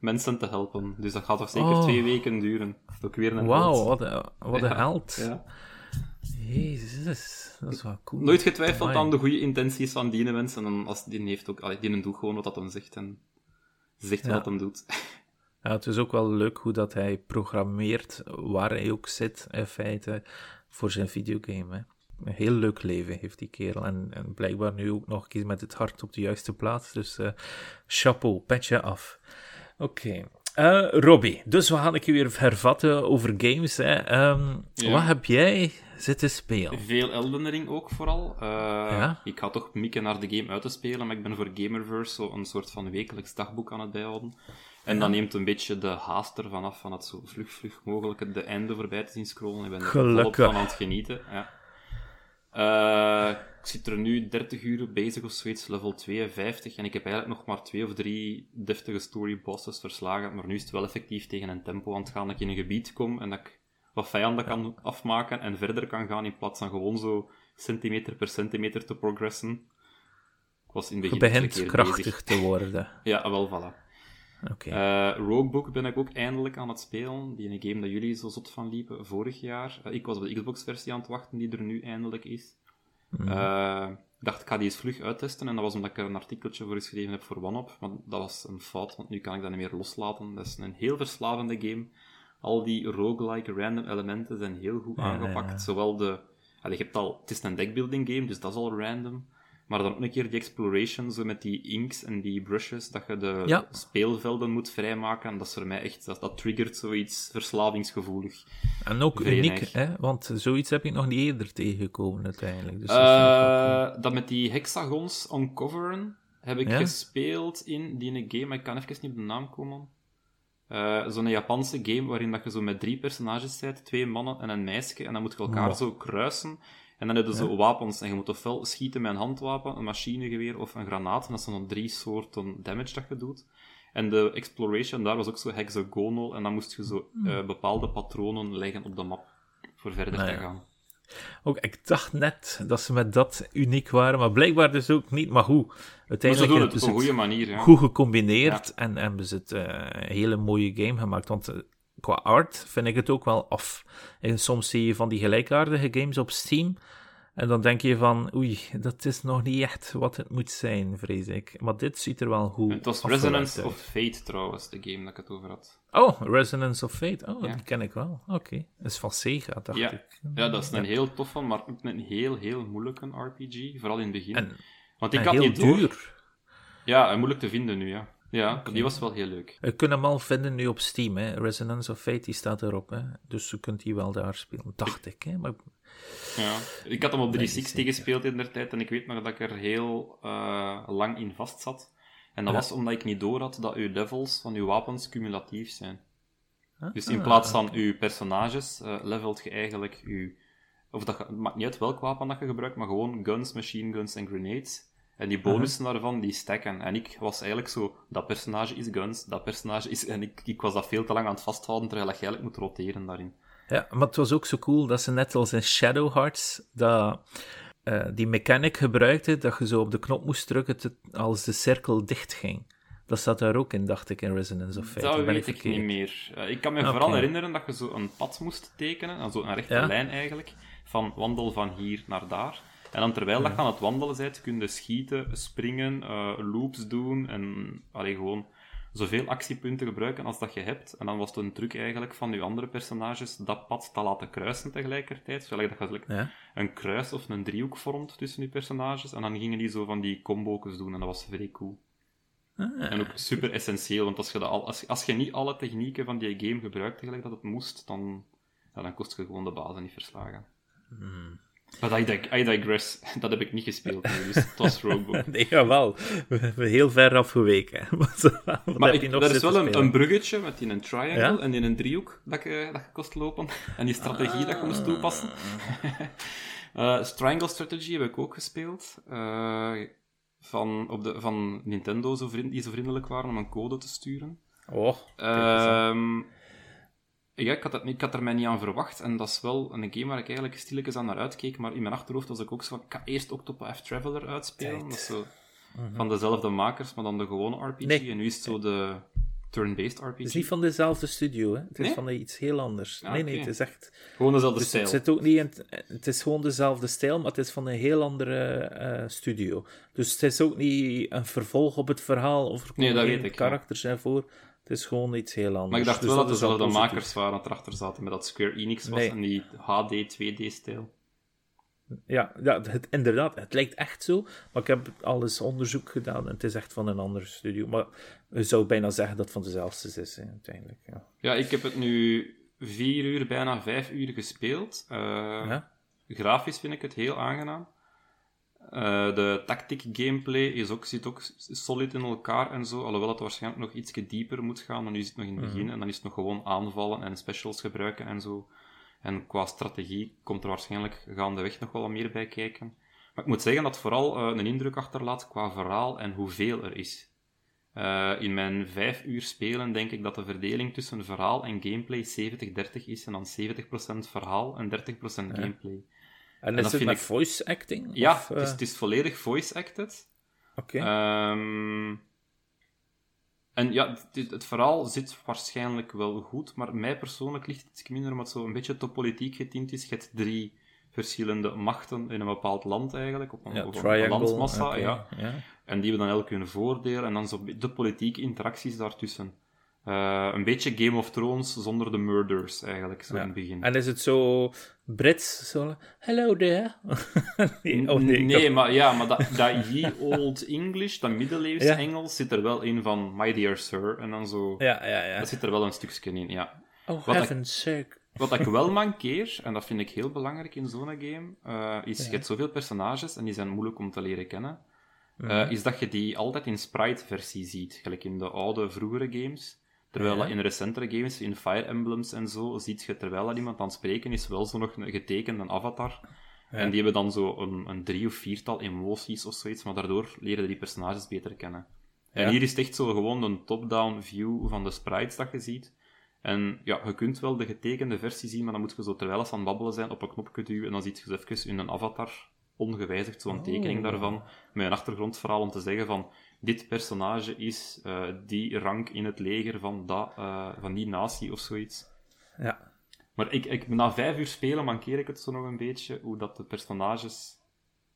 B: mensen te helpen. Dus dat gaat toch zeker
A: Oh.
B: twee weken duren. Ook weer een
A: Wauw, wat een, wat een held.
B: Ja.
A: Jezus, dat is wel cool.
B: Nooit getwijfeld
A: Amai.
B: aan de goede intenties van die mensen. En als die heeft ook, allee, die doet gewoon wat dat hem zegt en zegt
A: Ja.
B: wat hem doet. <laughs>
A: Ja, het is ook wel leuk hoe dat hij programmeert, waar hij ook zit, in feite, voor zijn videogame. Hè. Een heel leuk leven heeft die kerel. En, en blijkbaar nu ook nog een keer met het hart op de juiste plaats. Dus eh chapeau, petje af. Oké. Eh, Robbie, dus we gaan ik je weer hervatten over games. Hè. Ehm,
B: Ja.
A: Wat heb jij zitten spelen?
B: Veel Elden Ring ook vooral.
A: Ja?
B: Ik ga toch mikken naar de game uit te spelen, maar ik ben voor Gamerverse zo een soort van wekelijks dagboek aan het bijhouden. En dan neemt een beetje de haast ervan af van het zo vlug, vlug mogelijk de einde voorbij te zien scrollen. Ik ben er volop van aan het genieten. Ja. Eh, ik zit er nu 30 uur bezig of zoiets, level 52. En ik heb eigenlijk nog maar twee of drie deftige story bosses verslagen. Maar nu is het wel effectief tegen een tempo aan het gaan dat ik in een gebied kom en dat ik wat vijanden kan afmaken en verder kan gaan in plaats van gewoon zo centimeter per centimeter te progressen. Ik was in begin
A: begint
B: een
A: krachtig
B: bezig.
A: te worden. <laughs>
B: Ja, wel, voilà.
A: Oké.
B: Eh, Roguebook ben ik ook eindelijk aan het spelen. Die ene game dat jullie zo zot van liepen vorig jaar. Eh, ik was op de Xbox-versie aan het wachten, die er nu eindelijk is.
A: Mhm.
B: Eh, ik dacht, ik ga die eens vlug uittesten. En dat was omdat ik er een artikeltje voor geschreven heb voor OneUp. Maar dat was een fout, want nu kan ik dat niet meer loslaten. Dat is een heel verslavende game. Al die roguelike random elementen zijn heel goed aangepakt.
A: ja, ja.
B: Zowel de... Allee, je hebt al... Het is een deckbuilding game, dus dat is al random. Maar dan ook een keer die exploration, zo met die inks en die brushes, dat je de
A: Ja.
B: speelvelden moet vrijmaken. En dat is voor mij echt... Dat, dat triggert zoiets verslavingsgevoelig.
A: En ook uniek, hè? want zoiets heb ik nog niet eerder tegengekomen uiteindelijk. Dus dat.
B: Eh, dat met die hexagons uncoveren heb ik
A: Ja?
B: gespeeld in die game, maar ik kan even niet op de naam komen. Eh, Zo'n Japanse game waarin dat je zo met drie personages bent, twee mannen en een meisje, en dan moet je elkaar
A: Wow.
B: zo kruisen. En dan heb je zo wapens, en je moet ofwel schieten met een handwapen, een machinegeweer of een granaat, en dat zijn dan drie soorten damage dat je doet. En de exploration daar was ook zo hexagonal, en dan moest je zo eh, bepaalde patronen leggen op de map voor verder
A: Nou
B: te gaan.
A: Ook, ik dacht net dat ze met dat uniek waren, maar blijkbaar dus ook niet. Maar hoe?
B: Ze
A: Uiteindelijk
B: doen het op
A: ze
B: een goede manier, ja.
A: goed gecombineerd en hebben ze het een hele mooie game gemaakt. Want eh, qua art vind ik het ook wel af. En soms zie je van die gelijkaardige games op Steam. En dan denk je van, oei, dat is nog niet echt wat het moet zijn, vrees ik. Maar dit ziet er wel goed
B: Het was Resonance
A: uit.
B: of Fate trouwens, de game dat ik het over had.
A: Oh, Resonance of Fate. Oh,
B: Ja.
A: die ken ik wel. Oké. Dat is van Sega, dacht
B: Ja.
A: ik.
B: Ja, dat is een heel tof van, maar ook een heel, heel moeilijke RPG. Vooral in het begin.
A: En,
B: Want ik
A: en
B: had
A: heel
B: door...
A: duur.
B: Ja, en moeilijk te vinden nu, ja. Ja, die was wel heel leuk.
A: We kunnen hem al vinden nu op Steam, hè. Resonance of Fate, die staat erop, hè. Dus je kunt die wel daar spelen, dacht ik, hè. Maar
B: Ja. Ik had hem op
A: Nee,
B: 360
A: zeker.
B: gespeeld in der tijd en ik weet nog dat ik er heel eh, lang in vast zat. En dat
A: Ja.
B: was omdat ik niet door had dat uw levels van uw wapens cumulatief zijn. Dus in
A: Ah,
B: plaats van uw personages eh, levelt je eigenlijk uw... Of dat, maakt niet uit welk wapen dat je gebruikt, maar gewoon guns, machine guns en grenades. En die bonussen daarvan, die stacken. En ik was eigenlijk zo, dat personage is guns, dat personage is... En ik, ik was dat veel te lang aan het vasthouden, terwijl je eigenlijk moet roteren daarin.
A: Ja, maar het was ook zo cool dat ze net als in Shadow Hearts dat, eh, die mechanic gebruikte, dat je zo op de knop moest drukken te- als de cirkel dicht ging. Dat zat daar ook in, dacht ik, in Resonance of Fate.
B: Dat weet ik
A: verkeerd?
B: niet meer. Eh, ik kan me
A: Oké.
B: vooral herinneren dat je zo een pad moest tekenen, en zo een rechte
A: Ja.
B: lijn eigenlijk, van wandel van hier naar daar. En dan terwijl dat je aan het wandelen bent, kun je schieten, springen, eh, loops doen en allee, gewoon zoveel actiepunten gebruiken als dat je hebt. En dan was het een truc eigenlijk van je andere personages dat pad te laten kruisen tegelijkertijd. Zodat je eigenlijk
A: Ja.
B: een kruis of een driehoek vormt tussen je personages. En dan gingen die zo van die combo's doen en dat was vrij cool.
A: Ah.
B: En ook super essentieel, want als je, dat al, als, als je niet alle technieken van die game gebruikt gelijk dat het moest, dan, ja, dan kost je gewoon de bazen niet verslagen.
A: Hmm.
B: Maar I, dig- I digress. <laughs> Dat heb ik niet gespeeld, dus het was Roguebook. <laughs>
A: Nee, jawel. We hebben heel ver afgeweken. <laughs> Wat, wat
B: Maar
A: heb je
B: ik,
A: nog
B: er is wel een, bruggetje met in een triangle
A: Ja?
B: en in een driehoek dat je, dat je kost lopen. En die strategie dat je moest toepassen. Eh Triangle Strategy heb ik ook gespeeld. Eh, van, op de, van Nintendo, zo vriend, die zo vriendelijk waren om een code te sturen.
A: Oh.
B: Ehm, ja, ik had, dat, niet- ik had er mij niet aan verwacht. En dat is wel een game waar ik eigenlijk stilletjes aan naar uitkeek. Maar in mijn achterhoofd was ik ook zo van... Ik ga eerst Octopath Traveler uitspelen. Dat is zo van dezelfde makers, maar dan de gewone RPG.
A: Mhm. Nee.
B: En nu is het zo de turn-based RPG.
A: Het is niet van dezelfde studio, hè. Het is
B: Nee?
A: van iets heel anders.
B: Ah,
A: nee, nee, het is echt...
B: Gewoon dezelfde
A: Dus
B: stijl.
A: het, zit ook niet in, het- het is gewoon dezelfde stijl, maar het is van een heel andere eh, studio. Dus het is ook niet een vervolg op het verhaal of er
B: Nee, dat
A: geen
B: weet ik,
A: karakters zijn voor. Het is gewoon iets heel anders.
B: Maar ik dacht
A: Dus
B: wel dat dezelfde makers waren dat erachter zaten met dat Square Enix was
A: Nee.
B: en die HD 2D-stijl.
A: Ja, ja het, inderdaad. Het lijkt echt zo. Maar ik heb alles onderzoek gedaan en het is echt van een andere studio. Maar je zou bijna zeggen dat het van dezelfde is, hè, uiteindelijk. Ja.
B: Ja, ik heb het nu vier uur, bijna vijf uur gespeeld. Eh,
A: Ja?
B: Grafisch vind ik het heel aangenaam. Eh, de tactiek gameplay is ook, zit ook solid in elkaar en zo. Alhoewel het waarschijnlijk nog iets dieper moet gaan. Maar nu is het nog in het begin en dan is het nog gewoon aanvallen en specials gebruiken en zo. En qua strategie komt er waarschijnlijk gaandeweg nog wel wat meer bij kijken. Maar ik moet zeggen dat het vooral eh, een indruk achterlaat qua verhaal en hoeveel er is. Eh, in mijn vijf uur spelen denk ik dat de verdeling tussen verhaal en gameplay 70-30 is. En dan 70% verhaal en 30% gameplay.
A: En,
B: dat
A: is het
B: vind
A: met
B: ik-
A: voice acting?
B: Ja,
A: Of,
B: het, is,
A: eh,
B: het is volledig voice-acted.
A: Oké.
B: Ehm, en ja, het, het verhaal zit waarschijnlijk wel goed, maar mij persoonlijk ligt het iets minder omdat het zo een beetje te politiek getint is. Je hebt drie verschillende machten in een bepaald land eigenlijk, op een,
A: ja,
B: op een
A: oké,
B: Ja.
A: ja.
B: En die hebben dan elk hun voordeel en dan zo de politieke interacties daartussen. Eh, een beetje Game of Thrones zonder de murders eigenlijk, zo
A: Ja.
B: in het begin.
A: En is het zo Brits? Zo, hello there. <laughs> nee, oh nee.
B: nee, maar, ja, maar dat, <laughs> dat ye old English, dat middeleeuws
A: Ja.
B: Engels, zit er wel in van My dear sir. En dan zo.
A: Ja, ja, ja.
B: Dat zit er wel een stukje in, ja.
A: Oh,
B: Wat ik-
A: heaven's sake.
B: Wat ik wel <laughs> mankeer, en dat vind ik heel belangrijk in zo'n game, eh, is
A: Ja.
B: je hebt zoveel personages en die zijn moeilijk om te leren kennen,
A: Mhm.
B: eh, is dat je die altijd in sprite-versie ziet, gelijk in de oude, vroegere games. Terwijl dat in recentere games, in Fire Emblems en zo, ziet je terwijl dat iemand aan het spreken is, wel zo nog een getekende avatar.
A: Ja.
B: En die hebben dan zo een, een drie of viertal emoties of zoiets, maar daardoor leren die personages beter kennen. En hier is het echt zo gewoon een top-down view van de sprites dat je ziet. En ja, je kunt wel de getekende versie zien, maar dan moet je zo terwijl ze aan het babbelen zijn op een knopje duwen en dan ziet je zo even in een avatar, ongewijzigd, zo'n tekening
A: Oh.
B: daarvan, met een achtergrondverhaal om te zeggen van dit personage is eh, die rank in het leger van, dat, eh, van die natie of zoiets.
A: Ja.
B: Maar ik, ik, na vijf uur spelen mankeer ik het zo nog een beetje, hoe dat de personages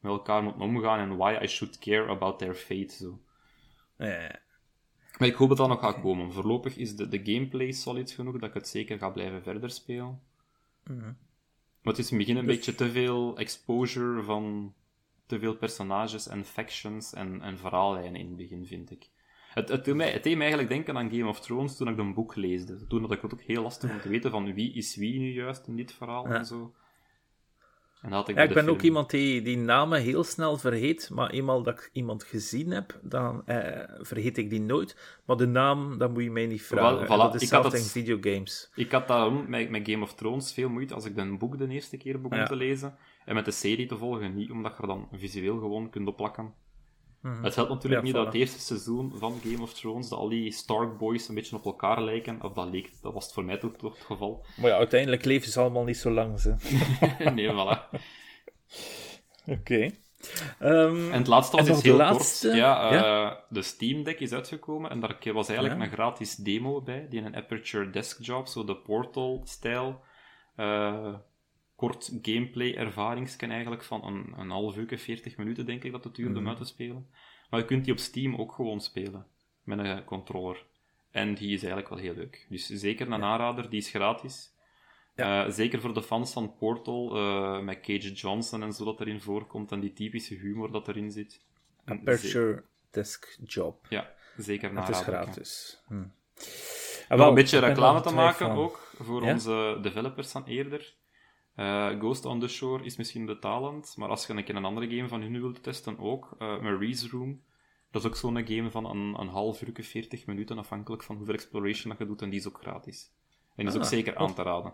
B: met elkaar moeten omgaan en why I should care about their fate. Zo.
A: Ja.
B: Maar ik hoop dat dat nog gaat komen. Voorlopig is de, de gameplay solid genoeg dat ik het zeker ga blijven verder spelen.
A: Mhm.
B: Maar het is in het begin een
A: Dus-
B: beetje te veel exposure van te veel personages en factions en, en verhaallijnen in het begin, vind ik. Het, het, deed mij, het deed mij eigenlijk denken aan Game of Thrones toen ik een boek leesde. Toen had ik het ook heel lastig om te weten van wie is wie nu juist in dit verhaal
A: Ja.
B: en zo. En had ik
A: Ja, ik ben ook iemand die, die namen heel snel vergeet, maar eenmaal dat ik iemand gezien heb, dan eh, vergeet ik die nooit. Maar de naam, dat moet je mij niet vragen.
B: Voilà,
A: dat is
B: ik had het-
A: in videogames.
B: Ik had daarom met, met Game of Thrones veel moeite als ik een boek de eerste keer begon
A: Ja.
B: te lezen. En met de serie te volgen niet, omdat je er dan visueel gewoon kunt opplakken.
A: Mhm.
B: Het helpt natuurlijk
A: Ja,
B: niet dat het eerste seizoen van Game of Thrones, dat al die Stark Boys een beetje op elkaar lijken. Of dat leek, dat was het voor mij toch, toch het geval.
A: Maar ja, uiteindelijk leven ze allemaal niet zo lang. Ze. <laughs>
B: nee, voilà.
A: Oké. Ehm,
B: En het laatste was dus heel
A: laatste?
B: kort. Ja, eh,
A: Ja?
B: de Steam Deck is uitgekomen en daar was eigenlijk
A: Ja.
B: een gratis demo bij, die een Aperture Desktop, zo de Portal-stijl, eh, kort gameplay-ervaringsken eigenlijk van een, een half uur, 40 minuten denk ik dat het duurde om
A: Mhm.
B: uit te spelen. Maar je kunt die op Steam ook gewoon spelen, met een controller. En die is eigenlijk wel heel leuk. Dus zeker een aanrader, die is gratis.
A: Ja.
B: Eh, zeker voor de fans van Portal, eh, met Cage Johnson en zo dat erin voorkomt, en die typische humor dat erin zit.
A: Aperture Desk Job.
B: Ja. Zeker
A: Het is
B: ja.
A: gratis. Hm. Wel,
B: een beetje reclame te maken
A: van-
B: ook voor
A: Ja?
B: onze developers van eerder. Eh, Ghost on the Shore is misschien betalend, maar als je een keer een andere game van hun wilt testen ook, eh Marie's Room, dat is ook zo'n game van een, een half uur, 40 minuten, afhankelijk van hoeveel exploration dat je doet, en die is ook gratis. En die is ook
A: Ah,
B: zeker aan te raden.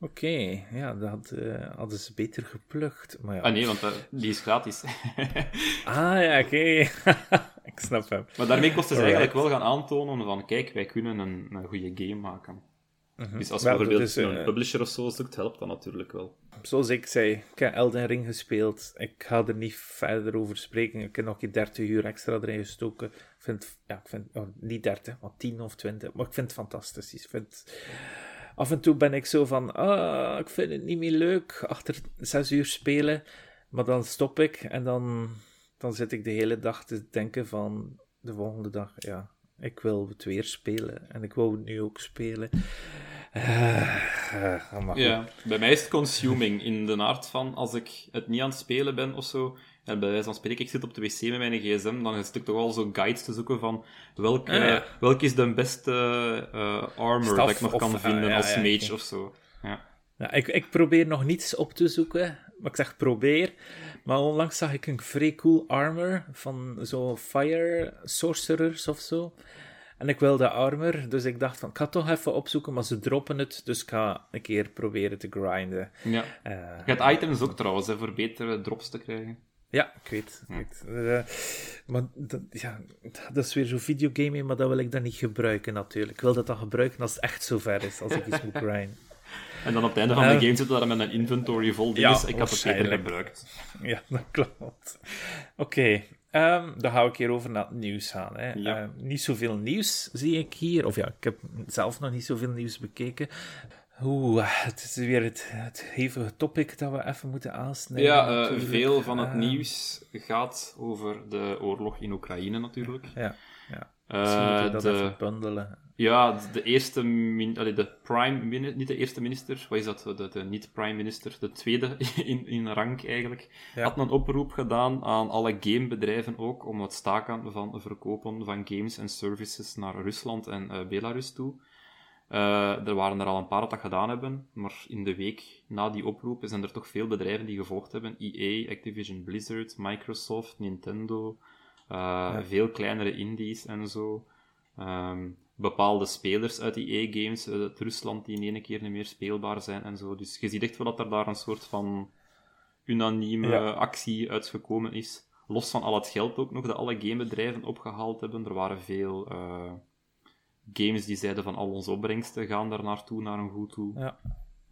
A: Oké, ja, dat had, eh, hadden ze beter geplukt. Maar ja.
B: Ah nee, want die is gratis. <laughs>
A: Ah, ja, oké. <laughs> ik snap hem.
B: maar daarmee kosten ze
A: Alright.
B: eigenlijk wel gaan aantonen van, kijk, wij kunnen een, een goede game maken. Dus als je bijvoorbeeld
A: is, eh,
B: een publisher of zo zoekt, helpt dat natuurlijk wel.
A: Zoals ik zei, ik heb Elden Ring gespeeld. Ik ga er niet verder over spreken. Ik heb nog een keer 30 uur extra erin gestoken. Ik vind, ja, ik vind oh, niet 30, maar 10 of 20. Maar ik vind het fantastisch. Ik vind, af en toe ben ik zo van, ah, ik vind het niet meer leuk achter 6 uur spelen. Maar dan stop ik en dan, dan zit ik de hele dag te denken van de volgende dag, ja, ik wil het weer spelen. En ik wou het nu ook spelen. Eh.
B: Ja, bij mij is het consuming in de aard van als ik het niet aan het spelen ben of zo. En bij wijze van spreken, ik zit op de wc met mijn gsm, dan zit ik toch al zo guides te zoeken van welk,
A: Ah,
B: welk is de beste eh, armor
A: Staf
B: dat ik nog
A: of-
B: kan
A: ah,
B: vinden
A: ja,
B: als
A: ja,
B: mage of zo. Ja.
A: Ja, ik, ik probeer nog niets op te zoeken, maar ik zeg probeer. Maar onlangs zag ik een vrij cool armor van zo Fire Sorcerers of zo. En ik wilde armor, dus ik dacht van, ik ga het toch even opzoeken, maar ze droppen het, dus ik ga een keer proberen te grinden.
B: ja.
A: Eh,
B: Je hebt items ook trouwens, hè, voor betere drops te krijgen.
A: ja, ik weet. Ik weet. Eh, maar dat, ja, dat is weer zo videogaming, maar dat wil ik dan niet gebruiken natuurlijk. Ik wil dat dan gebruiken als het echt zover is, als ik iets moet grinden. <laughs>
B: En dan op het einde van de game zit daar met een inventory vol dingen.
A: Ja,
B: ik had het
A: waarschijnlijk.
B: gebruikt.
A: Ja, <laughs> dat klopt. Oké, dan gaan we een keer over naar het nieuws gaan. Hè.
B: Ja.
A: Ehm, niet zoveel nieuws zie ik hier. Of ja, ik heb zelf nog niet zoveel nieuws bekeken. Oeh, het is weer het, het hevige topic dat we even moeten aansnijden.
B: Ja, eh, veel van het
A: Ehm,
B: nieuws gaat over de oorlog in Oekraïne natuurlijk.
A: Ja, ja.
B: Eh,
A: Misschien moeten we dat
B: de-
A: even bundelen.
B: Ja, de eerste, min, allee, de prime, mini- niet de eerste minister, wat is dat, de, de niet-prime minister, de tweede <laughs> in, in rank eigenlijk,
A: Ja.
B: had een oproep gedaan aan alle gamebedrijven ook om het staken van verkopen van games en services naar Rusland en eh, Belarus toe. Eh, er waren er al een paar dat dat gedaan hebben, maar in de week na die oproep zijn er toch veel bedrijven die gevolgd hebben. EA, Activision Blizzard, Microsoft, Nintendo, eh, veel kleinere indies en zo. Ehm, bepaalde spelers uit die EA-games, uit Rusland, die in één keer niet meer speelbaar zijn en zo. Dus je ziet echt wel dat er daar een soort van unanieme
A: Ja.
B: actie uitgekomen is. Los van al het geld ook nog dat alle gamebedrijven opgehaald hebben. Er waren veel eh, games die zeiden van al onze opbrengsten gaan daar naartoe, naar een goed toe.
A: Ja.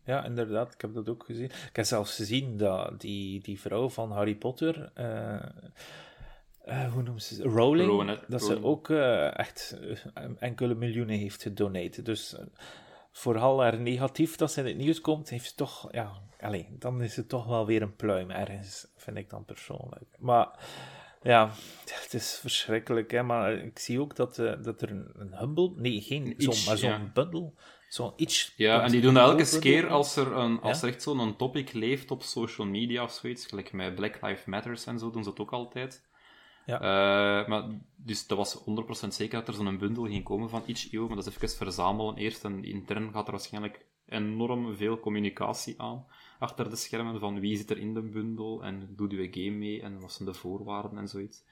A: ja, inderdaad. Ik heb dat ook gezien. Ik heb zelfs gezien dat die, die vrouw van Harry Potter... eh, eh, hoe noemt ze het? Rowling, dat ze ook eh, echt eh, enkele miljoenen heeft gedoneerd. Dus vooral haar negatief dat ze in het nieuws komt, heeft ze toch, ja, allez, dan is het toch wel weer een pluim ergens, vind ik dan persoonlijk. Maar ja, het is verschrikkelijk, hè. Maar ik zie ook dat, dat er een, een humble, nee, geen zo'n, maar zo'n
B: ja.
A: bundle, zo'n iets.
B: Ja, en die doen dat elke keer als er, een, als
A: Ja?
B: er echt zo'n topic leeft op social media of zoiets, gelijk met Black Lives Matters en zo, doen ze het ook altijd.
A: Ja.
B: Eh, maar, dus dat was 100% zeker dat er zo'n bundel ging komen van itch.io, maar dat is even verzamelen eerst. En intern gaat er waarschijnlijk enorm veel communicatie aan achter de schermen van wie zit er in de bundel en doet uw game mee en wat zijn de voorwaarden en zoiets.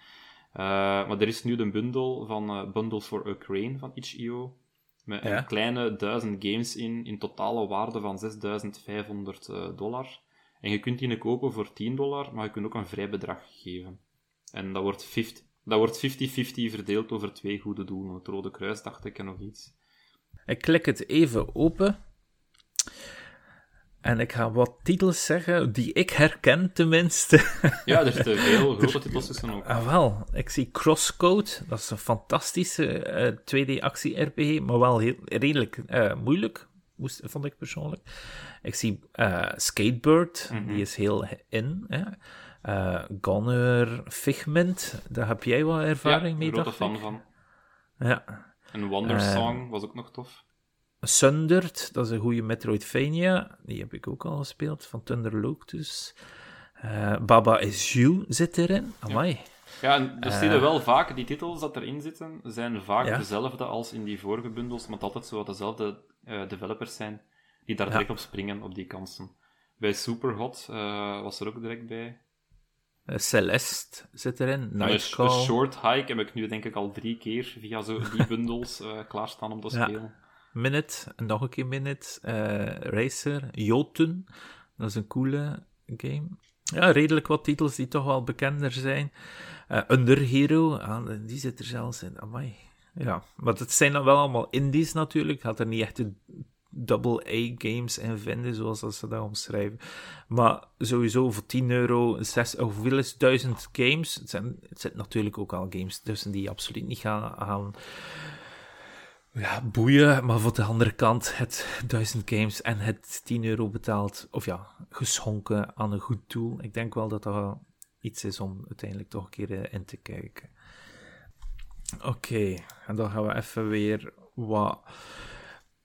B: Eh, maar er is nu de bundel van eh, Bundles for Ukraine van itch.io. Met
A: Ja.
B: een kleine duizend games in, in totale waarde van 6500 eh, dollar. En je kunt die kopen voor 10 dollar, maar je kunt ook een vrij bedrag geven. En dat wordt 50 dat wordt 50-50 verdeeld over twee goede doelen. Het Rode Kruis, dacht ik, en nog iets.
A: Ik klik het even open. En ik ga wat titels zeggen die ik herken, tenminste.
B: Ja, er zitten <laughs> veel grote titels tussen ook.
A: Ah, wel, ik zie Crosscode. Dat is een fantastische eh, 2D-actie-RPG, maar wel heel, redelijk eh, moeilijk, moest, vond ik persoonlijk. Ik zie eh, Skatebird, die is heel in. Hè. Eh, Goner Figment, daar heb jij wel ervaring
B: ja,
A: mee,
B: grote
A: dacht
B: fan
A: ik.
B: van.
A: Ja.
B: En Wonder
A: Eh,
B: Song was ook nog tof.
A: Sundered, dat is een goede Metroidvania. Die heb ik ook al gespeeld, van Thunder Locus. Eh Baba is You zit erin. Amai.
B: Ja, en er zie je wel vaak, die titels dat erin zitten, zijn vaak
A: Ja.
B: dezelfde als in die vorige bundels, maar altijd zo dezelfde eh, developers zijn die daar
A: Ja.
B: direct op springen, op die kansen. Bij Superhot eh was er ook direct bij.
A: Eh, Celeste zit erin,
B: een,
A: Nightcall.
B: een short hike heb ik nu denk ik al drie keer via zo die <laughs> bundels eh, klaarstaan om te spelen.
A: Minute, nog een keer Minute, eh, Racer, Jotun, dat is een coole game. Ja, redelijk wat titels die toch wel bekender zijn. Eh Under Hero, ah, die zit er zelfs in. Amai. Ja, maar het zijn dan wel allemaal indies natuurlijk. Ik had er niet echt de double-A-games in vinden, zoals dat ze dat omschrijven. Maar sowieso voor 10 euro, 6, of hoeveel is het? 1000 games. Het, zijn, het natuurlijk ook al games tussen die je absoluut niet gaan, gaan ja, boeien, maar voor de andere kant het 1000 games en het 10 euro betaald, of ja, geschonken aan een goed doel. Ik denk wel dat dat iets is om uiteindelijk toch een keer eh, in te kijken. Oké, en dan gaan we even weer wat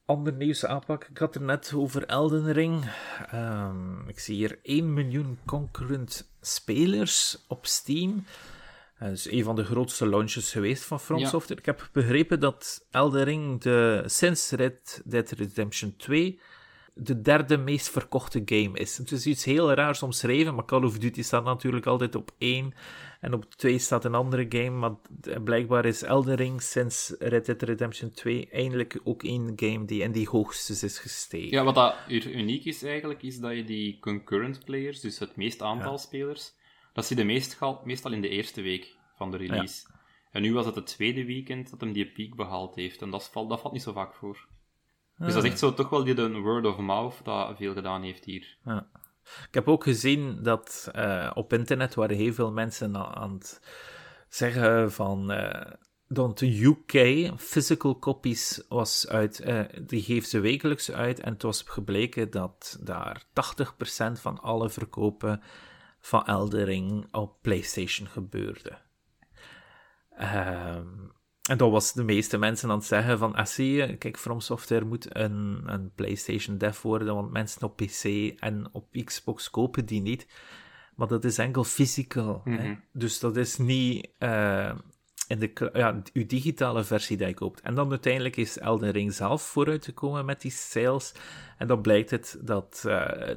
A: ander nieuws aanpakken. Ik had er net over Elden Ring. Ehm, ik zie hier 1 miljoen concurrent spelers op Steam. Dat is een van de grootste launches geweest van From
B: Ja.
A: Software. Ik heb begrepen dat Elden Ring de, sinds Red Dead Redemption 2 de derde meest verkochte game is. Het is iets heel raars omschreven, maar Call of Duty staat natuurlijk altijd op één. En op twee staat een andere game, maar blijkbaar is Elden Ring sinds Red Dead Redemption 2 eindelijk ook één game die in die hoogste is gestegen.
B: Ja, wat dat hier uniek is eigenlijk, is dat je die concurrent players, dus het meest aantal spelers, dat zie je meestal, meestal in de eerste week van de release. En nu was het het tweede weekend dat hem die piek behaald heeft. En dat valt, dat valt niet zo vaak voor. Dus dat is echt zo toch wel die de word of mouth dat veel gedaan heeft hier.
A: Ja. Ik heb ook gezien dat eh, op internet waren heel veel mensen aan het zeggen van eh, dat de UK physical copies was uit, eh, die geeft ze wekelijks uit en het was gebleken dat daar 80% van alle verkopen van Eldering op PlayStation gebeurde. Ehm, en dat was de meeste mensen aan het zeggen van, ah zie je, kijk, From Software moet een, een PlayStation dev worden, want mensen op PC en op Xbox kopen die niet. Maar dat is enkel physical. hè.
B: Mhm.
A: Dus dat is niet eh, in de, ja, uw digitale versie die je koopt. En dan uiteindelijk is Elden Ring zelf vooruit gekomen met die sales. En dan blijkt het dat eh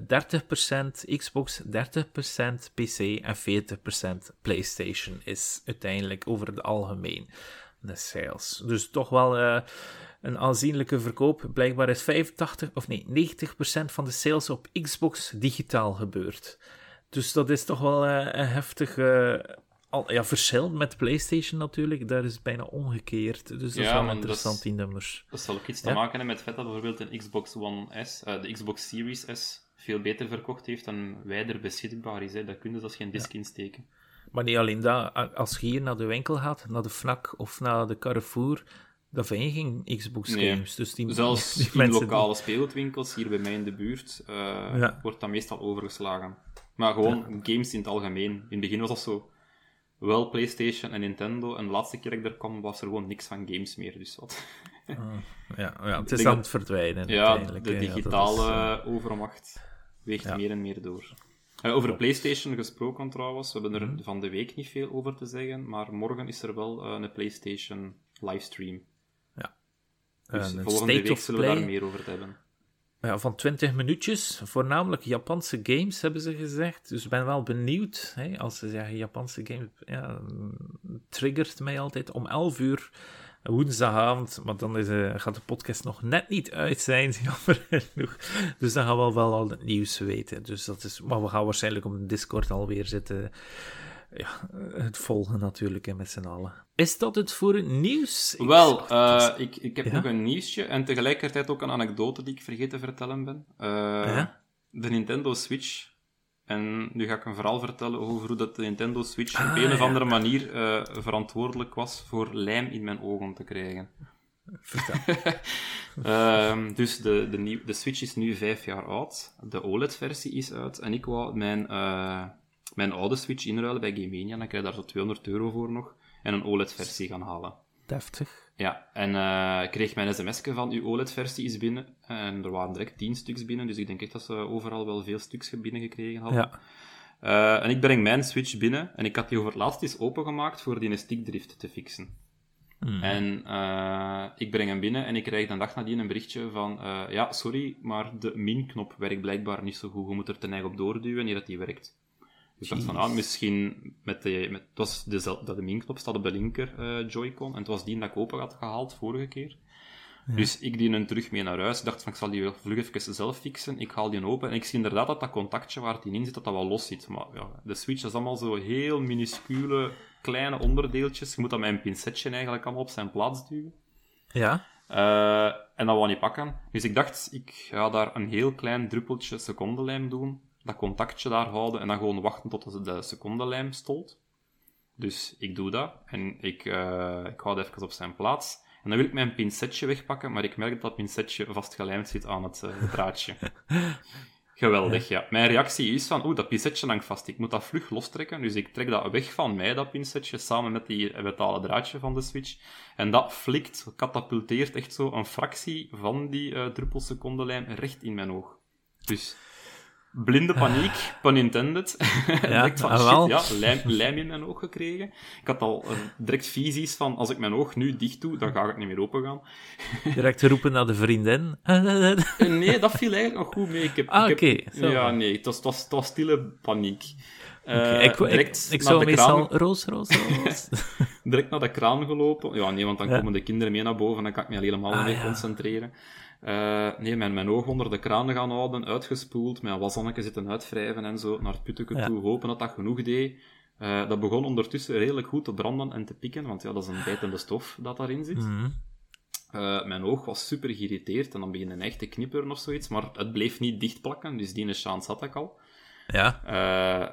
A: 30% Xbox, 30% PC en 40% PlayStation is uiteindelijk over het algemeen sales. Dus toch wel eh, een aanzienlijke verkoop. Blijkbaar is 85 of nee, 90% van de sales op Xbox digitaal gebeurd. Dus dat is toch wel eh, een heftig eh, al, ja, verschil met PlayStation natuurlijk. Daar is het bijna omgekeerd. Dus dat
B: Ja,
A: is wel interessant,
B: dat
A: die nummers.
B: Dat zal ook iets te maken hebben met het feit dat bijvoorbeeld een Xbox One S, de Xbox Series S, veel beter verkocht heeft en wijder beschikbaar is. Hè. Dat kun je als geen disk insteken.
A: Maar niet alleen dat. Als je hier naar de winkel gaat, naar de FNAC of naar de Carrefour, dan vind je geen Xbox
B: Nee.
A: games. Dus die,
B: Zelfs <laughs>
A: die
B: in
A: mensen-
B: lokale speelgoedwinkels hier bij mij in de buurt eh,
A: Ja.
B: wordt dat meestal overgeslagen. Maar gewoon games in het algemeen. In het begin was dat zo wel PlayStation en Nintendo. En de laatste keer dat ik er kwam, was er gewoon niks van games meer. Dus wat. <laughs>
A: Ja, ja, het is aan het verdwijnen.
B: Ja, de digitale
A: is, eh,
B: overmacht weegt meer en meer door. Eh, over PlayStation gesproken trouwens, we hebben er
A: Mhm.
B: van de week niet veel over te zeggen, maar morgen is er wel eh, een PlayStation livestream. Dus
A: een
B: volgende week zullen we daar meer over te hebben.
A: ja, van 20 minuutjes, voornamelijk Japanse games, hebben ze gezegd. Dus ik ben wel benieuwd. Hè, als ze zeggen Japanse games, ja, mm, triggert mij altijd om 11 uur woensdagavond. Maar dan is, eh, gaat de podcast nog net niet uit zijn, <laughs> jammer genoeg. Dus dan gaan we wel al het nieuws weten. Dus dat is, maar we gaan waarschijnlijk op de Discord alweer zitten. Ja, het volgen natuurlijk hè, met z'n allen. Is dat het voor het nieuws? Ik
B: Wel, eh, ik, ik heb
A: Ja?
B: nog een nieuwsje en tegelijkertijd ook een anekdote die ik vergeten te vertellen ben. Eh,
A: Ja?
B: De Nintendo Switch. En nu ga ik een verhaal vertellen over hoe dat de Nintendo Switch op
A: Ah,
B: een of
A: ja.
B: andere manier eh, verantwoordelijk was voor lijm in mijn ogen te krijgen.
A: Vertel. <laughs>
B: Ehm, dus de, de, nieuw, de Switch is nu vijf jaar oud. De OLED-versie is uit. En ik wou mijn, eh, mijn oude Switch inruilen bij Game Mania. Dan krijg je daar zo 200 euro voor nog. En een OLED-versie gaan halen.
A: Deftig.
B: Ja, en eh, ik kreeg mijn sms'je van uw OLED-versie is binnen. En er waren direct 10 stuks binnen. Dus ik denk echt dat ze overal wel veel stuks binnengekregen hadden.
A: Ja.
B: Eh, en ik breng mijn Switch binnen en ik had die over het laatst eens opengemaakt voor die stickdrift te fixen. En eh, ik breng hem binnen en ik krijg de dag nadien een berichtje van ja, sorry, maar de min-knop werkt blijkbaar niet zo goed. Je moet er ten eigen op doorduwen, niet dat die werkt. Dus ik dacht van, ah, misschien met de... Met, het was de, dat de min-knop staat op de linker eh, Joy-Con en het was die dat ik open had gehaald vorige keer. Dus ik die hem terug mee naar huis. Ik dacht van, ik zal die wel vlug even zelf fixen. Ik haal die open en ik zie inderdaad dat dat contactje waar die in zit, dat dat wel los zit. Maar ja, de Switch is allemaal zo heel minuscule, kleine onderdeeltjes. Je moet dat met een pincetje eigenlijk allemaal op zijn plaats duwen.
A: Ja.
B: Eh, en dat wou niet pakken. Dus ik dacht, ik ga daar een heel klein druppeltje secondenlijm doen. Dat contactje daar houden en dan gewoon wachten tot de- de secondenlijm stolt. Dus ik doe dat en ik, eh, ik hou het even op zijn plaats. En dan wil ik mijn pincetje wegpakken, maar ik merk dat dat pincetje vastgelijmd zit aan het eh, draadje. <laughs> Geweldig, ja. Mijn reactie is van, oeh, dat pincetje hangt vast. Ik moet dat vlug lostrekken, dus ik trek dat weg van mij, dat pincetje, samen met die metalen draadje van de Switch. En dat flikt, katapulteert echt zo een fractie van die eh druppelsecondenlijm recht in mijn oog. Dus blinde paniek, pun intended. <laughs> <laughs> direct van,
A: ah,
B: shit, ja, lijm, lijm in mijn oog gekregen. Ik had al eh, direct visies van, als ik mijn oog nu dicht doe, dan gaat het niet meer open gaan. <laughs>
A: Direct roepen naar de vriendin.
B: Eh, Nee, dat viel eigenlijk nog goed mee. Ik heb,
A: Ah,
B: ik heb-. Ja, nee, het was, het was, het was stille paniek. Eh,
A: ik, ik, ik zou meestal
B: kraan-
A: roos, roos, roos.
B: direct naar de kraan gelopen. Ja, nee, want dan
A: Ja.
B: komen de kinderen mee naar boven en dan kan ik me helemaal
A: Ah,
B: niet meer
A: ja.
B: concentreren. Eh, nee, mijn, mijn oog onder de kraan gaan houden, uitgespoeld, met een waszanneke zitten uitwrijven en zo, naar het putteke
A: Ja.
B: toe, hopen dat dat genoeg deed. Eh, dat begon ondertussen redelijk goed te branden en te pikken, want ja, dat is een bijtende stof dat daarin zit.
A: Mhm.
B: Eh, mijn oog was super geïrriteerd en dan beginnen echt te knipperen of zoiets, maar het bleef niet dichtplakken, dus die chance had ik al.
A: Ja.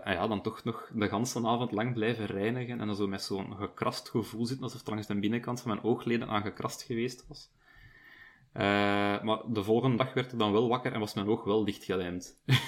B: En ja, dan toch nog de ganse avond lang blijven reinigen en dan zo met zo'n gekrast gevoel zitten, alsof het langs de binnenkant van mijn oogleden aan gekrast geweest was. Eh, maar de volgende dag werd ik dan wel wakker en was mijn oog wel dichtgelijmd. <laughs>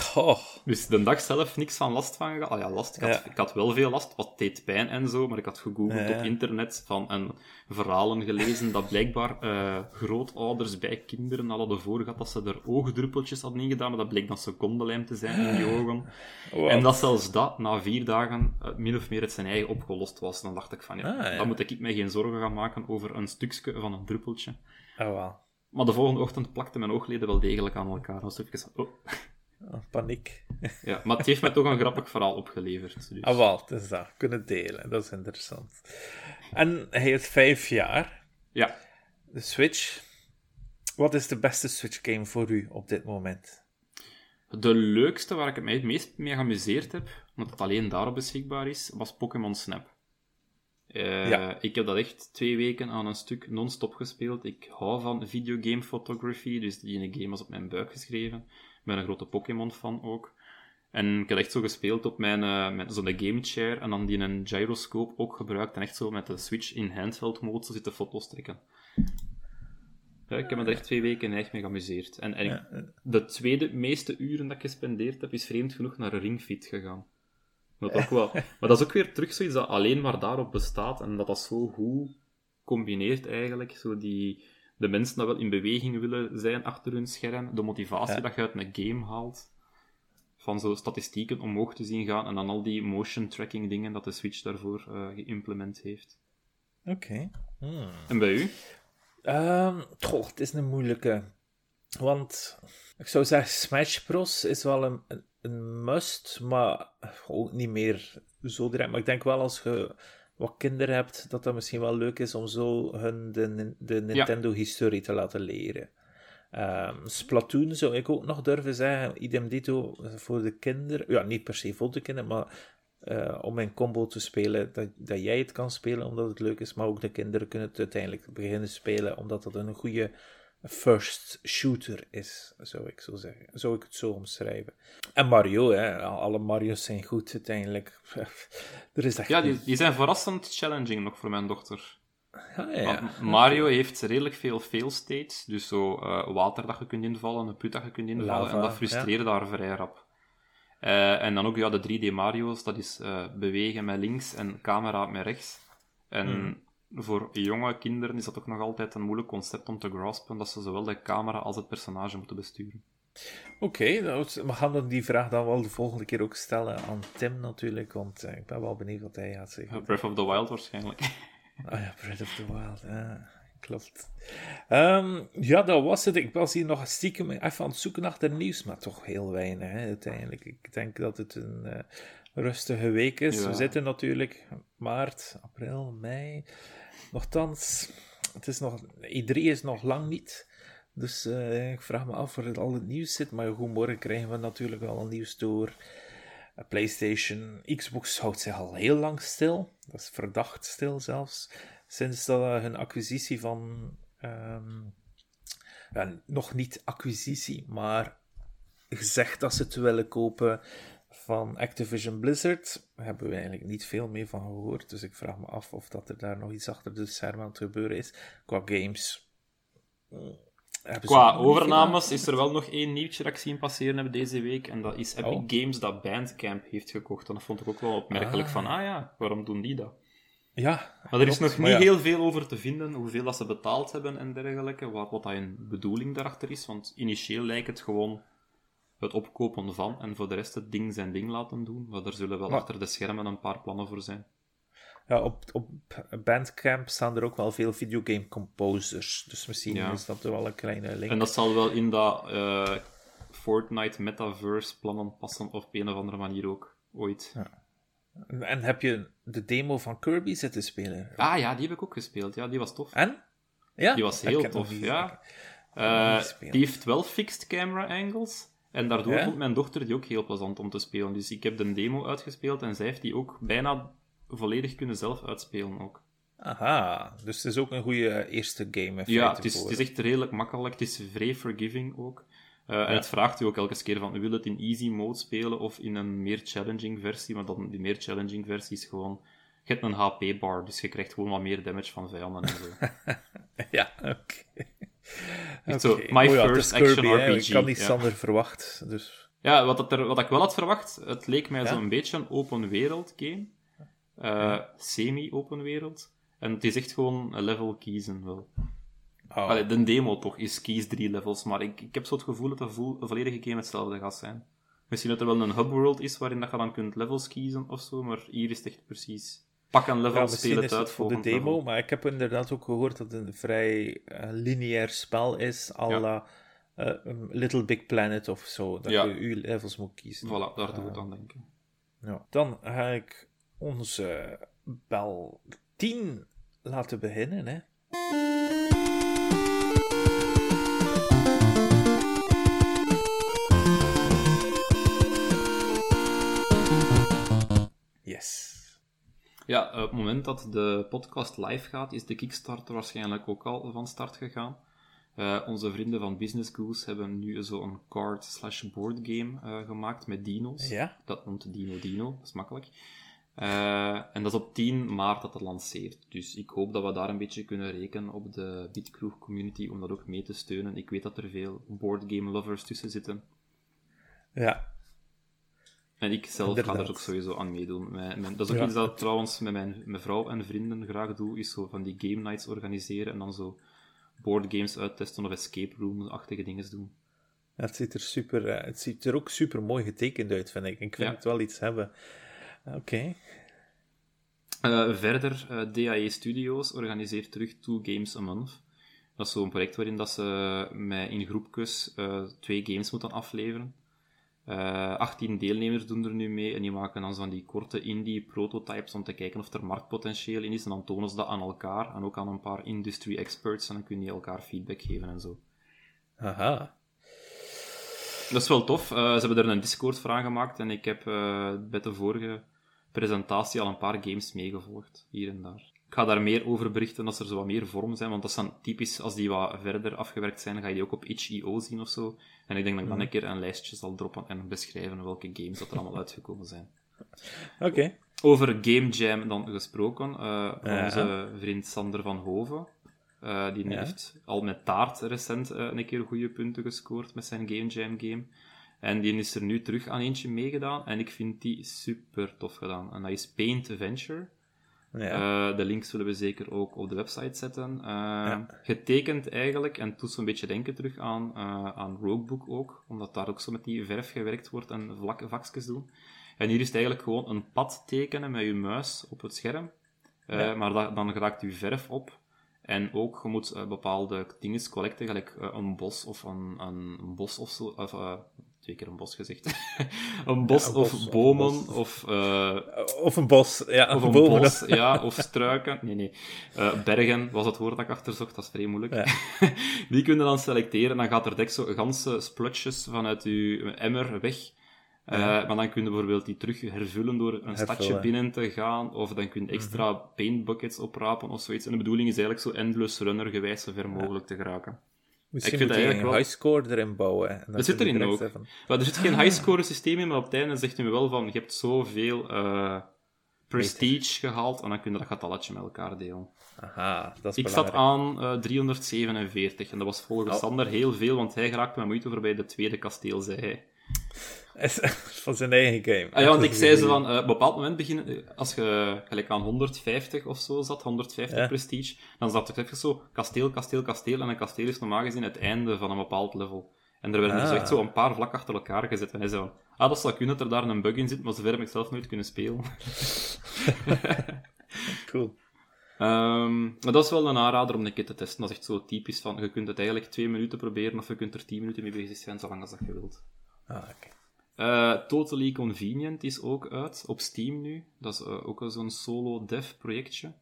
A: Goh.
B: Dus de dag zelf niks van last van gehad. Ah ja, last. Ik had,
A: Ja.
B: ik had wel veel last, wat deed pijn en zo, maar ik had gegoogeld
A: Ja.
B: op internet van, en verhalen gelezen dat blijkbaar eh, grootouders bij kinderen al hadden voorgehad dat ze er oogdruppeltjes hadden ingedaan, maar dat bleek dan secondenlijm te zijn in die <sighs> ogen.
A: Wow.
B: En dat zelfs dat na vier dagen eh, min of meer het zijn eigen opgelost was. Dan dacht ik van, ja,
A: Ah, ja.
B: dan moet ik mij geen zorgen gaan maken over een stukje van een druppeltje.
A: Oh, wel.
B: Maar de volgende ochtend plakten mijn oogleden wel degelijk aan elkaar. Was even van, oh.
A: Oh, paniek.
B: ja, maar het heeft mij toch een grappig verhaal opgeleverd. Dus.
A: Ah, wel, het is dat. Kunnen delen. Dat is interessant. En hij heeft vijf jaar.
B: Ja.
A: De Switch. Wat is de beste Switch game voor u op dit moment?
B: De leukste waar ik mij het meest mee geamuseerd heb, omdat het alleen daarop beschikbaar is, was Pokémon Snap. Eh,
A: Ja.
B: Ik heb dat echt twee weken aan een stuk non-stop gespeeld. Ik hou van videogame photography, dus die ene game was op mijn buik geschreven. Ik ben een grote Pokémon-fan ook. En ik heb echt zo gespeeld op mijn, eh, met zo'n game chair en dan die een gyroscope ook gebruikt en echt zo met de Switch in handheld mode zo zitten foto's trekken. Ja, ik heb me er echt twee weken echt mee geamuseerd. En, en ik-
A: Ja,
B: de tweede meeste uren dat ik gespendeerd heb, is vreemd genoeg naar een ringfit gegaan. Dat ook wel. Maar dat is ook weer terug zoiets dat alleen maar daarop bestaat en dat dat zo goed combineert eigenlijk. Zo die, de mensen dat wel in beweging willen zijn achter hun scherm, de motivatie
A: Ja.
B: dat je uit een game haalt. Van zo statistieken omhoog te zien gaan en dan al die motion tracking dingen dat de Switch daarvoor eh geïmplement heeft.
A: Oké. Hmm.
B: En bij u?
A: Goh, het is een moeilijke. Want ik zou zeggen, Smash Bros. is wel een, een, een must, maar ook niet meer zo direct. Maar ik denk wel als je wat kinderen hebt, dat dat misschien wel leuk is om zo hun de, de Nintendo-historie te laten leren. Ehm, Splatoon zou ik ook nog durven zeggen, idem dito voor de kinderen. Ja, niet per se voor de kinderen, maar eh, om in combo te spelen, dat, dat jij het kan spelen omdat het leuk is, maar ook de kinderen kunnen het uiteindelijk beginnen spelen omdat het een goede first shooter is, zou ik zo zeggen. Zou ik het zo omschrijven. En Mario, hè, alle Mario's zijn goed uiteindelijk. <laughs> er is echt
B: Ja, die, die zijn verrassend challenging nog voor mijn dochter.
A: Ja,
B: Mario heeft redelijk veel fail states, dus zo eh, water dat je kunt invallen, een put dat je kunt invallen,
A: Lava,
B: en dat frustreert daar vrij rap. Eh, en dan ook ja, de 3D Mario's, dat is eh, bewegen met links en camera met rechts. En
A: Hmm.
B: Voor jonge kinderen is dat ook nog altijd een moeilijk concept om te graspen, dat ze zowel de camera als het personage moeten besturen.
A: Oké, nou, we gaan dan die vraag dan wel de volgende keer ook stellen aan Tim natuurlijk, want uh, ik ben wel benieuwd wat hij gaat zeggen.
B: Breath of the Wild waarschijnlijk. <laughs>
A: Ah ja, Breath of the Wild, ja, klopt. Um, ja, dat was het. Ik was hier nog stiekem even aan het zoeken naar nieuws, maar toch heel weinig hè, uiteindelijk. Ik denk dat het een uh, rustige week is.
B: Ja.
A: We zitten natuurlijk maart, april, mei. Nochtans, het is nog, E3 is nog lang niet. Dus uh, ik vraag me af waar het al het nieuws zit. Maar goed, morgen krijgen we natuurlijk al een nieuws door. Uh, PlayStation, Xbox houdt zich al heel lang stil. Dat is verdacht stil zelfs. Sinds dat, uh, hun acquisitie van. Ja, nog niet acquisitie, maar gezegd dat ze het willen kopen van Activision Blizzard. Daar hebben we eigenlijk niet veel meer van gehoord. Dus ik vraag me af of dat er daar nog iets achter de schermen aan het gebeuren is. Qua games.
B: Qua overnames is er wel nog één nieuwtje dat ik zien passeren heb deze week. En dat is Epic oh. Games dat Bandcamp heeft gekocht. En dat vond ik ook wel opmerkelijk. Ah. Van, ah ja, waarom doen die dat?
A: Ja.
B: Maar er is nog niet ja. heel veel over te vinden. Hoeveel dat ze betaald hebben en dergelijke. Wat, wat dat een bedoeling daarachter is. Want initieel lijkt het gewoon het opkopen van. En voor de rest het ding zijn ding laten doen. Maar er zullen wel maar... achter de schermen een paar plannen voor zijn.
A: Ja, op, op Bandcamp staan er ook wel veel videogame composers. Dus misschien ja. is dat wel een kleine link.
B: En dat zal wel in dat uh, Fortnite metaverse plannen passen op een of andere manier ook. Ooit.
A: Ja. En heb je de demo van Kirby zitten spelen?
B: Ah ja, die heb ik ook gespeeld. Ja, die was tof.
A: En? Ja?
B: Die was heel tof, ja. Uh, die heeft wel fixed camera angles. En daardoor ja? vond mijn dochter die ook heel plezant om te spelen. Dus ik heb de demo uitgespeeld en zij heeft die ook bijna volledig kunnen zelf uitspelen ook.
A: Aha, dus het is ook een goede eerste game.
B: Ja, het is, het is, echt redelijk makkelijk. Het is vrij forgiving ook. Uh, ja. En het vraagt u ook elke keer van, wil het in easy mode spelen of in een meer challenging versie? Maar dan, die meer challenging versie is gewoon... Je hebt een HP-bar, dus je krijgt gewoon wat meer damage van vijanden en zo. <laughs>
A: ja, oké. Okay.
B: Okay. So, my oh ja, first action
A: Kirby,
B: RPG.
A: Ik had niet Sander ja. verwacht, dus...
B: Ja, wat, er, wat ik wel had verwacht, het leek mij zo'n beetje een open wereld game. Uh, ja. semi-open wereld. En het is echt gewoon een level kiezen wel. Oh. Allee, de demo toch is kies drie levels, maar ik, ik heb zo het gevoel dat de vo volledige game hetzelfde gaat zijn. Misschien dat er wel een hub world is waarin dat je dan kunt levels kiezen of zo, maar hier is het echt precies. Pak een level,
A: ja,
B: speel het uit
A: voor de demo,
B: level.
A: maar ik heb inderdaad ook gehoord dat het een vrij uh, lineair spel is, à la uh, Little Big Planet of zo, dat ja. je je levels moet kiezen.
B: Voilà, daar doe ik aan denken.
A: Ja. Dan ga ik onze bel 10 laten beginnen. Hè. Yes.
B: Ja, op het moment dat de podcast live gaat, is de Kickstarter waarschijnlijk ook al van start gegaan. Uh, onze vrienden van Business Goose hebben nu zo'n card slash board game uh, gemaakt met dino's.
A: Ja?
B: Dat noemt Dino Dino, dat is makkelijk. Uh, en dat is op 10 maart dat het lanceert. Dus ik hoop dat we daar een beetje kunnen rekenen op de Bitkroeg community om dat ook mee te steunen. Ik weet dat er veel boardgame lovers tussen zitten.
A: Ja.
B: En ik zelf Inderdaad. ga er ook sowieso aan meedoen. Mijn, mijn, dat is ook ja. iets dat ik trouwens met mijn, mijn vrouw en vrienden graag doe, is zo van die game nights organiseren en dan zo boardgames uittesten of escape room-achtige dingen doen.
A: Ja, het ziet er super, uh, het ziet er ook super mooi getekend uit, vind ik. Ik vind ja. het wel iets hebben. Oké. Okay.
B: Uh, verder, uh, DAE Studios organiseert terug Two Games a Month. Dat is zo'n project waarin dat ze met in groepjes uh, twee games moeten afleveren. 18 deelnemers doen er nu mee en die maken dan zo'n die korte indie prototypes om te kijken of er marktpotentieel in is. En dan tonen ze dat aan elkaar en ook aan een paar industry experts en dan kun je elkaar feedback geven en zo.
A: Aha.
B: Dat is wel tof. Uh, ze hebben er een Discord voor aangemaakt en ik heb uh, bij de vorige presentatie al een paar games meegevolgd, hier en daar. Ga daar meer over berichten als er zo wat meer vormen zijn, want dat zijn typisch, als die wat verder afgewerkt zijn, ga je die ook op itch.io zien of zo. En ik denk dat ik dan een keer een lijstje zal droppen en beschrijven welke games dat er allemaal uitgekomen zijn. <laughs>
A: Oké. Okay.
B: Over Game Jam dan gesproken, uh, ja. onze vriend Sander van Hoven. Uh, die ja. heeft al met taart recent uh, een keer goede punten gescoord met zijn Game Jam game. En die is er nu terug aan eentje meegedaan. En ik vind die super tof gedaan. En dat is Paint Adventure.
A: Ja.
B: Eh, de links zullen we zeker ook op de website zetten. Eh, Getekend eigenlijk, en toen zo'n beetje denken terug aan, uh, aan Roguebook ook, omdat daar ook zo met die verf gewerkt wordt en vlakke vakjes doen. En hier is het eigenlijk gewoon een pad tekenen met je muis op het scherm. Ja. Maar da dan raakt je verf op. En ook, je moet bepaalde dingen collecten, gelijk een bos of een, een bos of zo. Of, twee keer een bos gezegd. <laughs> een bos, ja, een bos of bomen of... Of, uh,
A: of een bos, ja.
B: Of een
A: bomen.
B: bos, ja. <laughs> Of struiken. Nee, nee. Uh, bergen was het woord dat ik achterzocht, dat is vrij moeilijk. Ja. <laughs> Die kun je dan selecteren, dan gaat er direct zo ganse splutjes vanuit je emmer weg. Uh, ja. Maar dan kun je bijvoorbeeld die terug hervullen door een Hervullen. stadje binnen te gaan, of dan kun je extra -hmm. paintbuckets oprapen of zoiets. En de bedoeling is eigenlijk zo endless runner gewijs zo ver mogelijk te geraken.
A: Misschien ik vind moet je een highscore erin bouwen.
B: Dat zit erin ook. Maar er zit geen <laughs> highscore systeem in, maar op het einde zegt hij me wel van, je hebt zoveel uh, prestige gehaald, en dan kun je dat getalletje met elkaar delen.
A: Aha, dat is
B: Ik zat aan uh, 347, en dat was volgens oh. Sander heel veel, want hij geraakte met moeite voorbij de tweede kasteel, zei hij. <laughs>
A: van zijn eigen game.
B: Ah, ja, want ik zei ze van, uh, op een bepaald moment beginnen, als je gelijk aan 150 of zo zat, 150 ja. prestige, dan zat er even zo kasteel, kasteel, kasteel, en een kasteel is normaal gezien het einde van een bepaald level. En er werden ah. dus echt zo een paar vlak achter elkaar gezet. En hij zei van, ah, dat zou kunnen dat er daar een bug in zit, maar zover heb ik zelf nooit kunnen spelen. <laughs>
A: cool.
B: Um, maar dat is wel een aanrader om een keer te testen. Dat is echt zo typisch van, je kunt het eigenlijk twee minuten proberen, of je kunt er tien minuten mee bezig zijn, zolang als dat je wilt.
A: Ah, oké. Okay.
B: Uh, Totally Convenient is ook uit, op Steam nu. Dat is uh, ook zo'n solo dev projectje.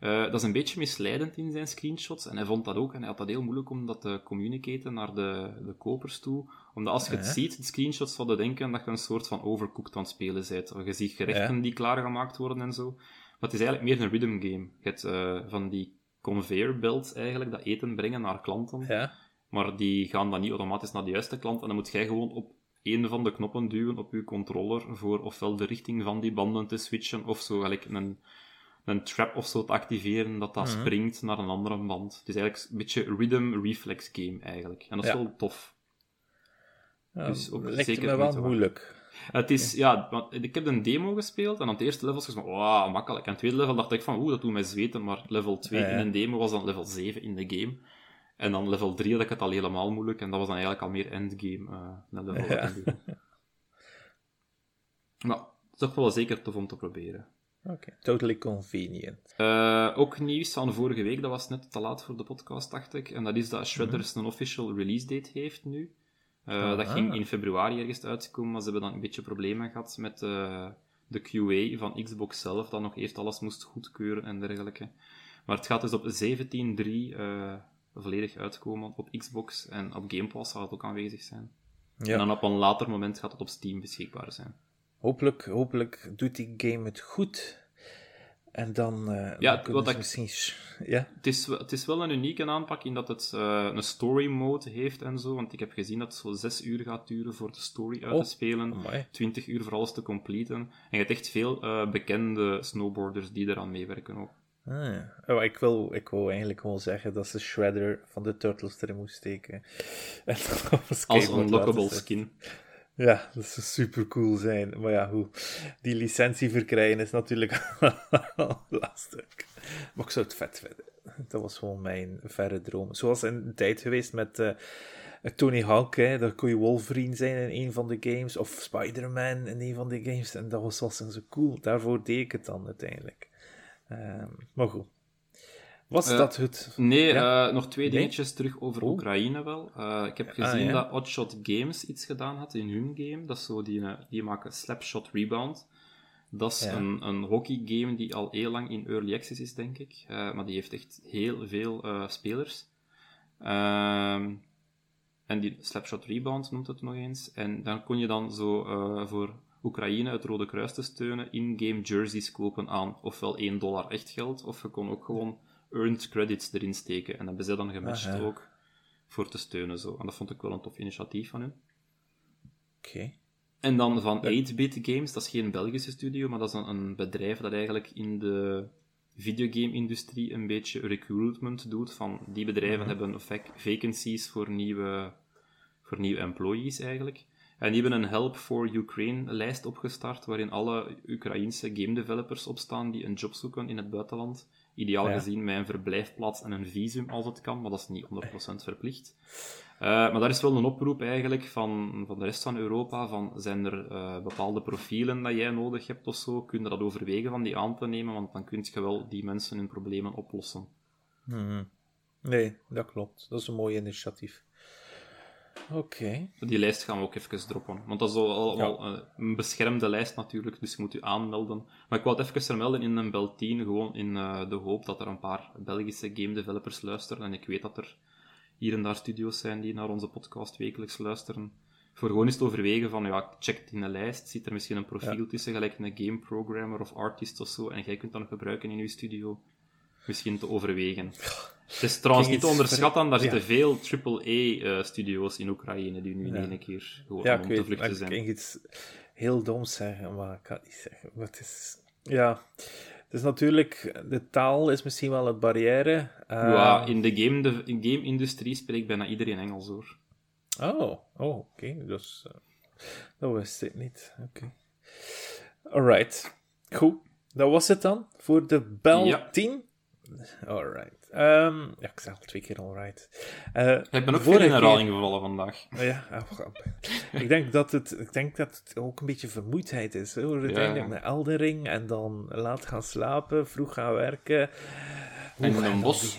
B: Uh, dat is een beetje misleidend in zijn screenshots. En hij vond dat ook. En hij had dat heel moeilijk om dat te communicaten naar de, de kopers toe. Omdat als je het ziet, de screenshots zouden denken dat je een soort van overcooked aan het spelen bent. Je ziet gerechten die klaargemaakt worden en zo. Maar het is eigenlijk meer een rhythm game. Je hebt van die conveyor belts eigenlijk, dat eten brengen naar klanten.
A: Ja.
B: Maar die gaan dan niet automatisch naar de juiste klant. En dan moet jij gewoon op een van de knoppen duwen op je controller voor ofwel de richting van die banden te switchen, of zo gelijk een, een trap of zo te activeren dat dat mm -hmm. springt naar een andere band. Het is eigenlijk een beetje rhythm reflex game eigenlijk. En dat is ja. wel tof.
A: Ja, dus ook lijkt zeker me wel moeilijk.
B: Het is, ja, want ik heb een demo gespeeld en aan het eerste level was ik van, wow, makkelijk. En aan het tweede level dacht ik van, oeh, dat doet mij zweten, maar level 2 ja, ja. in een demo was dan level 7 in de game. En dan level 3 had ik het al helemaal moeilijk. En dat was dan eigenlijk al meer endgame uh, naar level ja. Maar het is toch wel zeker tof om te proberen.
A: Oké, okay. totally convenient.
B: Uh, ook nieuws van vorige week, dat was net te laat voor de podcast, dacht ik. En dat is dat Shredders -hmm. een official release date heeft nu. Uh, dat ging in februari ergens uitkomen, maar ze hebben dan een beetje problemen gehad met de QA van Xbox zelf, dat nog eerst alles moest goedkeuren en dergelijke. Maar het gaat dus op 17.3 volledig uitkomen op Xbox en op Game Pass zal het ook aanwezig zijn. Ja. En dan op een later moment gaat het op Steam beschikbaar zijn.
A: Hopelijk, hopelijk doet die game het goed. En dan, uh,
B: ja,
A: dan
B: wat ik,
A: misschien... Ja?
B: Het, is, het is wel een unieke aanpak in dat het uh, een story mode heeft en zo. Want ik heb gezien dat het zo 6 uur gaat duren voor de story uit
A: oh,
B: te spelen.
A: Amai.
B: 20 uur voor alles te completen. En je hebt echt veel uh, bekende snowboarders die eraan meewerken ook.
A: Ah, ja. oh, ik, wil, ik wil eigenlijk gewoon zeggen dat ze Shredder van de Turtles erin moest steken. <laughs> En
B: Als unlockable skin.
A: Ja, dat zou super cool zijn. Maar ja, hoe die licentie verkrijgen is natuurlijk <laughs> lastig. Maar ik zou het vet vinden. Dat was gewoon mijn verre droom. Zoals in de tijd geweest met uh, Tony Hawk. Hè. Dat kon je Wolverine zijn in een van de games. Of Spider-Man in een van de games. En dat was wel zo cool. Daarvoor deed ik het dan uiteindelijk. Uh, maar goed. Was uh, dat het?
B: Nee, ja? uh, nog twee dingetjes nee? terug over oh. Oekraïne wel. Uh, ik heb gezien ah, ja. dat Oddshot Games iets gedaan had in hun game. Dat is zo, die, die maken Slapshot Rebound. Dat is ja. een, een hockeygame die al heel lang in early access is, denk ik. maar die heeft echt heel veel spelers. Ehm, en die Slapshot Rebound noemt het nog eens. En dan kon je dan zo voor Oekraïne het Rode Kruis te steunen, in-game jerseys kopen aan ofwel 1 dollar echt geld, of je kon ook gewoon earned credits erin steken. En dat hebben ze dan gematcht ah, ook voor te steunen. Zo. En dat vond ik wel een tof initiatief van hun.
A: Oké. Okay.
B: En dan van 8-bit Games, dat is geen Belgische studio, maar dat is een, een bedrijf dat eigenlijk in de videogame-industrie een beetje recruitment doet. Van die bedrijven mm -hmm. hebben vac vacancies voor nieuwe, voor nieuwe employees eigenlijk. En die hebben een Help for Ukraine-lijst opgestart, waarin alle Oekraïnse game developers opstaan die een job zoeken in het buitenland. Ideaal
A: Ja.
B: gezien met een verblijfplaats en een visum als het kan, maar dat is niet 100% verplicht. Eh, maar daar is wel een oproep eigenlijk van, van de rest van Europa, van zijn er eh, bepaalde profielen dat jij nodig hebt of zo, kun je dat overwegen van die aan te nemen, want dan kun je wel die mensen hun problemen oplossen.
A: Mhm. Nee, dat klopt. Dat is een mooi initiatief. Oké.
B: Die lijst gaan we ook even droppen. Want dat is al- allemaal eh, een beschermde lijst natuurlijk, dus je moet je aanmelden. Maar ik wou het even vermelden in een bel 10, gewoon in eh, de hoop dat er een paar Belgische game developers luisteren. En ik weet dat er hier en daar studio's zijn die naar onze podcast wekelijks luisteren. Voor gewoon eens te overwegen van, ja, check het in een lijst, zit er misschien een profiel tussen, gelijk een game programmer of artist of zo, en jij kunt dat nog gebruiken in je studio. Misschien te overwegen. Het is trouwens niet te onderschatten, daar zitten veel AAA-studio's in Oekraïne die nu in
A: Ja.
B: één keer gewoon
A: Ja,
B: om
A: ik
B: te vluchten
A: ik
B: zijn.
A: ging iets heel doms zeggen, maar ik kan het niet zeggen. Maar het is, ja, het is natuurlijk, de taal is misschien wel een barrière. Eh,
B: ja, in de game- de in game-industrie spreekt bijna iedereen Engels hoor.
A: Oh, oh oké. Dus, eh, dat wist ik niet. Oké. Alright. Goed. Dat was het dan voor de bel
B: Ja.
A: 10. Alright. Ehm, ja, ik zeg al twee keer alright. Eh,
B: Ik ben ook veel in herhaling gevallen vandaag.
A: keer- Ja, oh, ik, denk dat het, ik denk dat het ook een beetje vermoeidheid is. Hoor. Uiteindelijk
B: Ja.
A: met Eldering en dan laat gaan slapen, vroeg gaan werken.
B: En <laughs> in een bos.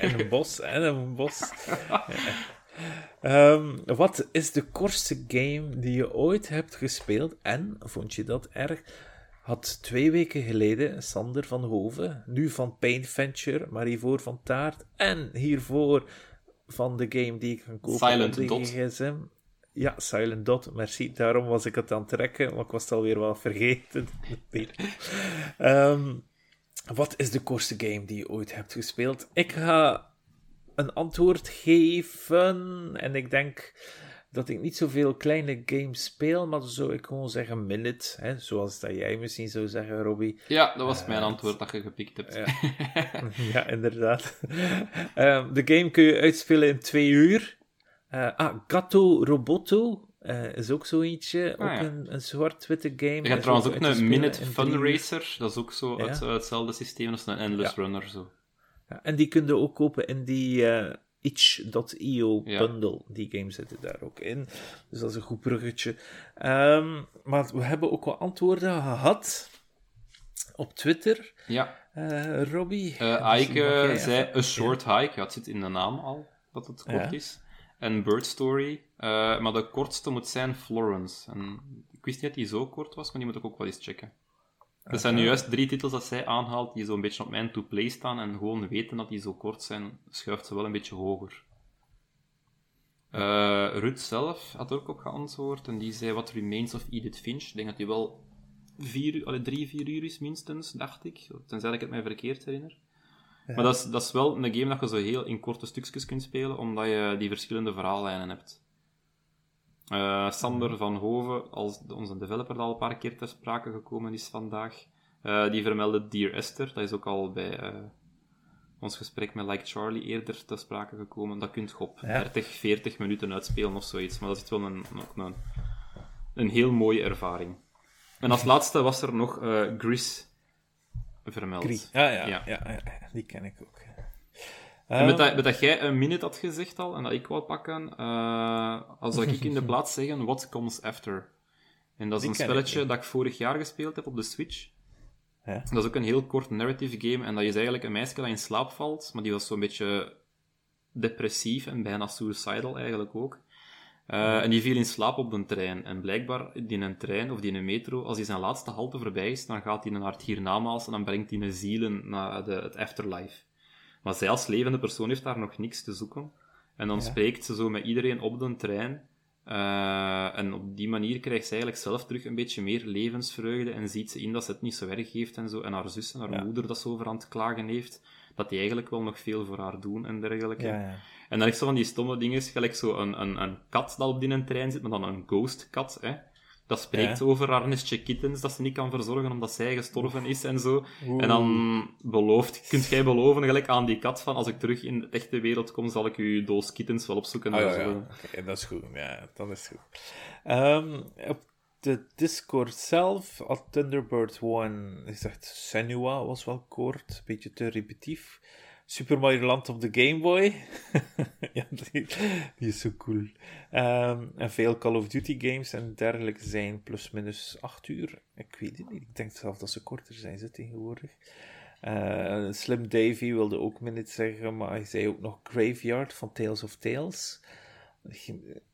A: en een bos, en een bos. Wat is de kortste game die je ooit hebt gespeeld en vond je dat erg? Had twee weken geleden Sander van Hoven, nu van Paint Venture, maar hiervoor van Taart en hiervoor van de game die ik kan kopen
B: Silent
A: op de
B: Dot.
A: gsm. Ja, Silent Dot, merci. Daarom was ik het aan het trekken, maar ik was het alweer wel vergeten. <laughs> Ehm, wat is de kortste game die je ooit hebt gespeeld? Ik ga een antwoord geven. En ik denk dat ik niet zoveel kleine games speel, maar zou ik gewoon zeggen minute. Hè? Zoals dat jij misschien zou zeggen, Robbie.
B: Ja, dat was mijn antwoord dat je gepikt hebt.
A: Ja. <laughs> <laughs> ja, inderdaad. <laughs> Ehm, de game kun je uitspelen in twee uur. Eh, ah, Gatto Roboto eh, is ook zo eentje.
B: Ah,
A: ook
B: ja.
A: een, een zwart-witte game.
B: Je hebt trouwens ook een Minute
A: in
B: Fun
A: drie uur.
B: Racer. Dat is ook zo
A: Ja.
B: uit, hetzelfde systeem als een Endless. Runner. Zo.
A: Ja, en die kun je ook kopen in die itch.io
B: Ja.
A: bundle. Die games zitten daar ook in. Dus dat is een goed bruggetje. Ehm, maar we hebben ook wel antwoorden gehad op Twitter.
B: Ja,
A: Eh Robbie? Jij
B: zei A Short Hike. Ja, het zit in de naam al, dat het kort
A: Ja.
B: is. En Bird Story. Eh, maar de kortste moet zijn Florence. En ik wist niet dat die zo kort was, maar die moet ik ook wel eens checken. Er zijn nu juist drie titels dat zij aanhaalt die zo'n beetje op mijn to-play staan. En gewoon weten dat die zo kort zijn, schuift ze wel een beetje hoger. Eh Ruud zelf had er ook op geantwoord. En die zei What Remains of Edith Finch. Ik denk dat die wel vier, allee, drie, vier uur is minstens, dacht ik. Tenzij ik het mij verkeerd herinner. Maar dat is, dat is wel een game dat je zo heel in korte stukjes kunt spelen, omdat je die verschillende verhaallijnen hebt. Eh, Sander van Hoven, als onze developer dat al een paar keer ter sprake gekomen is vandaag, eh, die vermeldde Dear Esther. Dat is ook al bij eh, ons gesprek met Like Charlie eerder ter sprake gekomen. Dat kun je op
A: Ja.
B: 30, 40 minuten uitspelen of zoiets. Maar dat is wel een, ook een, een heel mooie ervaring. En als <laughs> laatste was er nog Gris vermeld.
A: Gris. Ah, ja.
B: Ja,
A: ja, die ken ik ook.
B: En met dat, met dat jij een minute had gezegd al, en dat ik wou pakken, eh als zou ik in de <laughs> plaats zeggen, What Comes After? En dat is
A: Die
B: een
A: ik
B: spelletje dat ik vorig jaar gespeeld heb op de Switch.
A: Ja.
B: Dat is ook een heel kort narrative game, en dat is eigenlijk een meisje dat in slaap valt, maar die was zo'n beetje depressief en bijna suicidal eigenlijk ook. Eh, En die viel in slaap op de trein. En blijkbaar, in een trein of die in een metro, als hij zijn laatste halte voorbij is, dan gaat hij naar het hiernamaals en dan brengt hij een zielen naar de, het afterlife. Maar zij als levende persoon heeft daar nog niks te zoeken. En dan
A: Ja.
B: spreekt ze zo met iedereen op de trein. Eh, en op die manier krijgt ze eigenlijk zelf terug een beetje meer levensvreugde. En ziet ze in dat ze het niet zo erg heeft en zo. En haar zus en haar
A: Ja.
B: moeder dat ze over aan het klagen heeft. Dat die eigenlijk wel nog veel voor haar doen en dergelijke.
A: ja, ja.
B: En dan is zo van die stomme dingen, gelijk zo een, een, een kat dat op die een trein zit, maar dan een ghost kat, hè. Dat spreekt
A: Ja.
B: over haar nestje kittens dat ze niet kan verzorgen omdat zij gestorven is en zo. En dan belooft, kunt jij beloven, gelijk aan die kat, van als ik terug in de echte wereld kom, zal ik uw doos kittens wel opzoeken. En
A: ja,
B: zo.
A: ja. Oké, dat is goed. Ja, dat is goed. Ehm, op de Discord zelf had Thunderbird 1 gezegd Senua was wel kort, een beetje te repetitief. Super Mario Land op de Game Boy. <laughs> ja, die, is zo cool. Ehm, en veel Call of Duty games en dergelijke zijn plus minus 8 uur. Ik weet het niet. Ik denk zelf dat ze korter zijn ze tegenwoordig. Eh, Slim Davy wilde ook minutes zeggen, maar hij zei ook nog Graveyard van Tales of Tales.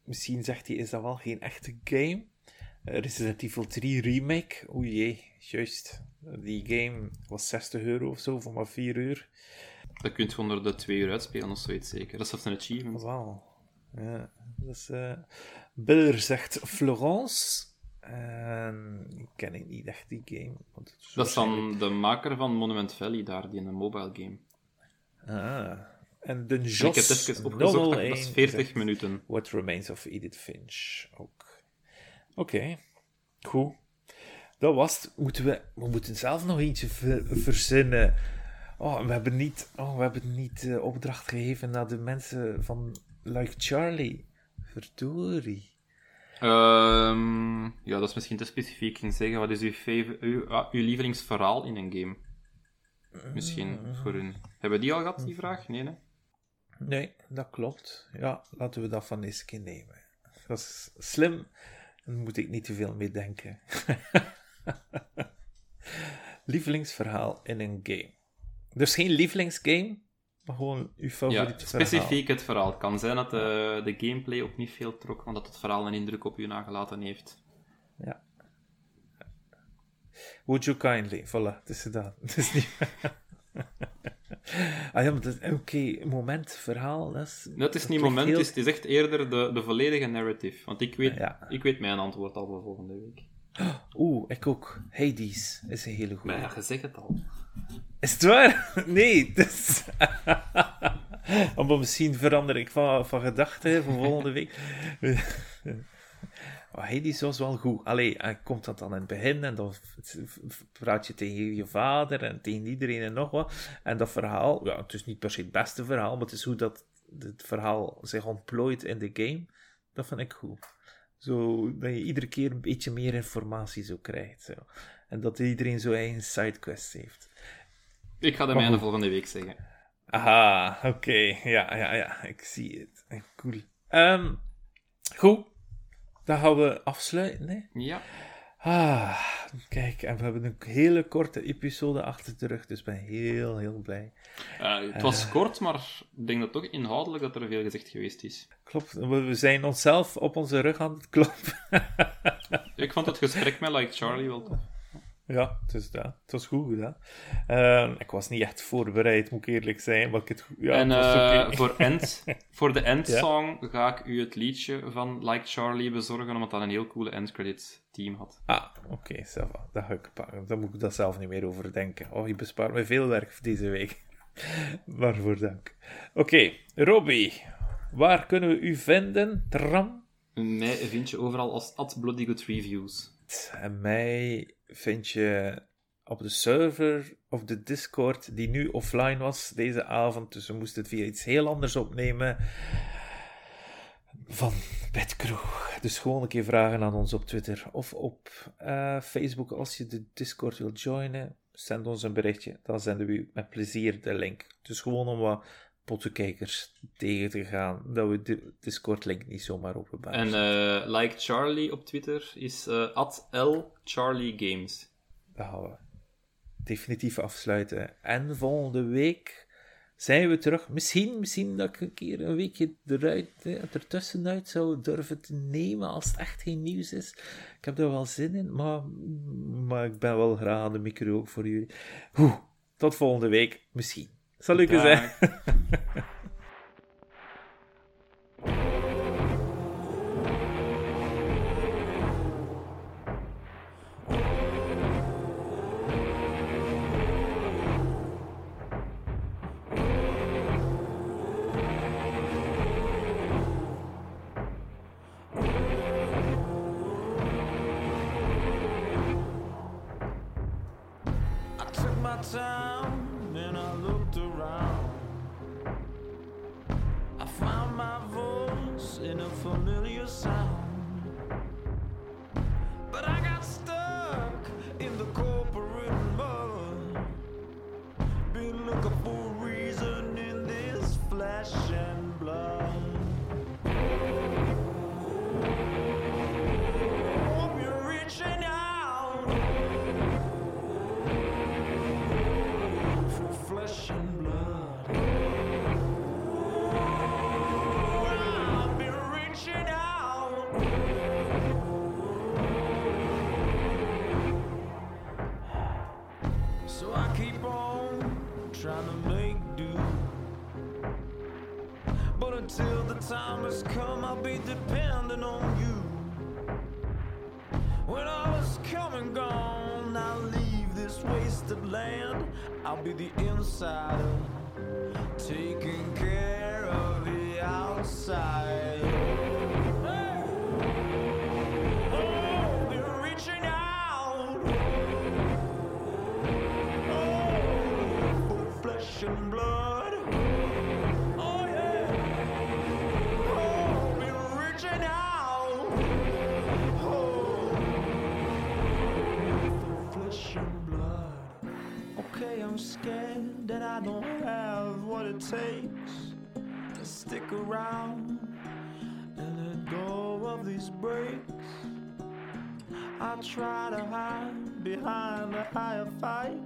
A: Misschien zegt hij, is dat wel geen echte game? Eh, Resident Evil 3 Remake, o jee, juist. Die game was 60 euro of zo, voor maar 4 uur.
B: Dat kun je onder de twee uur uitspelen of zoiets zeker. Dat is zelfs een achievement.
A: Wauw. Ja, Biller zegt Florence. En ken ik niet echt die game. want het
B: Dat is dan de maker van Monument Valley daar, die in een mobile game.
A: Ah. En de Jos
B: ik heb het even opgezocht, dat is
A: 1
B: 40
A: zegt
B: minuten.
A: What Remains of Edith Finch ook. Oké, goed. Dat was het. Moeten we, we moeten zelf nog eentje ver- verzinnen. Oh, we hebben niet, oh, we hebben niet eh, opdracht gegeven naar de mensen van Like Charlie. Verdorie.
B: Ehm, ja, dat is misschien te specifiek. Ik ging zeggen, wat is uw, ah, uw lievelingsverhaal in een game? Misschien voor hun. Hebben we die al gehad, die vraag? Nee, nee.
A: Nee, dat klopt. Ja, laten we dat van eens keer nemen. Dat is slim. Daar moet ik niet te veel mee denken. <laughs> Lievelingsverhaal in een game. Dus geen lievelingsgame, maar gewoon uw favoriet
B: Ja,
A: verhaal.
B: specifiek het verhaal. Het kan zijn dat de, de gameplay ook niet veel trok, want dat het verhaal een indruk op u nagelaten heeft.
A: Ja. Would you kindly? Voilà, het is gedaan. <laughs> Het is niet... <laughs> ah ja, maar dat oké, moment, verhaal, dat is...
B: Dat is
A: dat
B: niet moment,
A: heel-
B: het is, het is echt eerder de, de volledige narrative. Want ik weet,
A: Ja.
B: ik weet mijn antwoord al voor volgende week. <gasps>
A: Oeh, ik ook. Hades is een hele goede.
B: Maar ja, je zegt het al.
A: Is het waar? <laughs> Nee, dus... <laughs> Maar misschien verander ik van, van gedachten voor volgende week. <laughs> Oh, Hades was wel goed. Allee, en komt dat dan in het begin en dan praat je tegen je vader en tegen iedereen en nog wat. En dat verhaal, ja, het is niet per se het beste verhaal, maar het is hoe dat het verhaal zich ontplooit in de game. Dat vind ik goed. Zo, dat je iedere keer een beetje meer informatie zo krijgt. Zo. En dat iedereen zo eigen sidequest heeft.
B: Ik ga de mijne volgende week zeggen.
A: Aha, oké. Ja, ja, ja. Ik zie het. Eh, Cool. Ehm, goed. Dan gaan we afsluiten, hè.
B: Ja.
A: Ah, kijk. En we hebben een hele korte episode achter de rug, dus ik ben heel, heel blij.
B: Eh, het was kort, maar ik denk dat toch inhoudelijk dat er veel gezegd geweest is.
A: Klopt. We we zijn onszelf op onze rug aan het kloppen.
B: Ik vond het gesprek met Like Charlie wel tof.
A: Ja, het is dat. Het was goed gedaan. Ehm, ik was niet echt voorbereid, moet ik eerlijk zijn. Maar ik het, ja,
B: en
A: het
B: eh, voor, end, <laughs> voor de endsong ga ik u het liedje van Like Charlie bezorgen, omdat dat een heel coole endcredit team had.
A: Ah, oké, va. Dat ga ik pakken. Dan moet ik daar zelf niet meer over denken. Oh, je bespaart me veel werk voor deze week. <laughs> Waarvoor dank. Oké, Robbie. Waar kunnen we u vinden? Tram.
B: Mij vind je overal als at Bloody Good Reviews.
A: En mij vind je op de server of de Discord, die nu offline was deze avond. Dus we moesten het via iets heel anders opnemen. Van Bedcrew. Dus gewoon een keer vragen aan ons op Twitter of op eh, Facebook als je de Discord wilt joinen. Zend ons een berichtje, dan zenden we met plezier de link. Dus gewoon om wat pottekijkers tegen te gaan, dat we de Discord-link niet zomaar openbaar
B: En eh, Like Charlie op Twitter is eh at L Charlie Games.
A: Dat gaan we definitief afsluiten. En volgende week zijn we terug. Misschien, misschien dat ik een keer een weekje eruit, eh, ertussenuit zou durven te nemen als het echt geen nieuws is. Ik heb er wel zin in, maar, maar ik ben wel graag aan de micro ook voor jullie. Oeh, tot volgende week, misschien. Zal ik
B: Dag.
A: zijn.
F: I'll be the insider, taking care of the outside. I don't have what it takes to stick around and let go of these breaks. I try to hide behind the higher fight,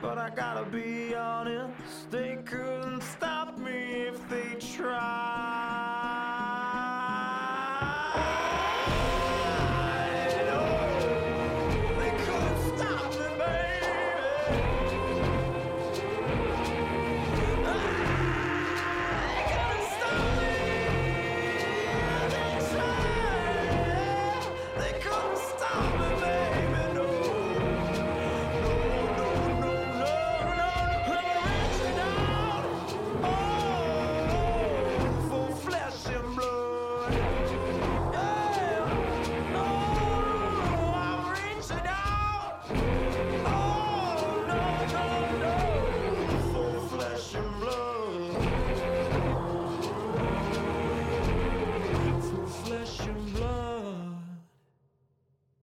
F: but I gotta be honest, they couldn't stop me if they tried.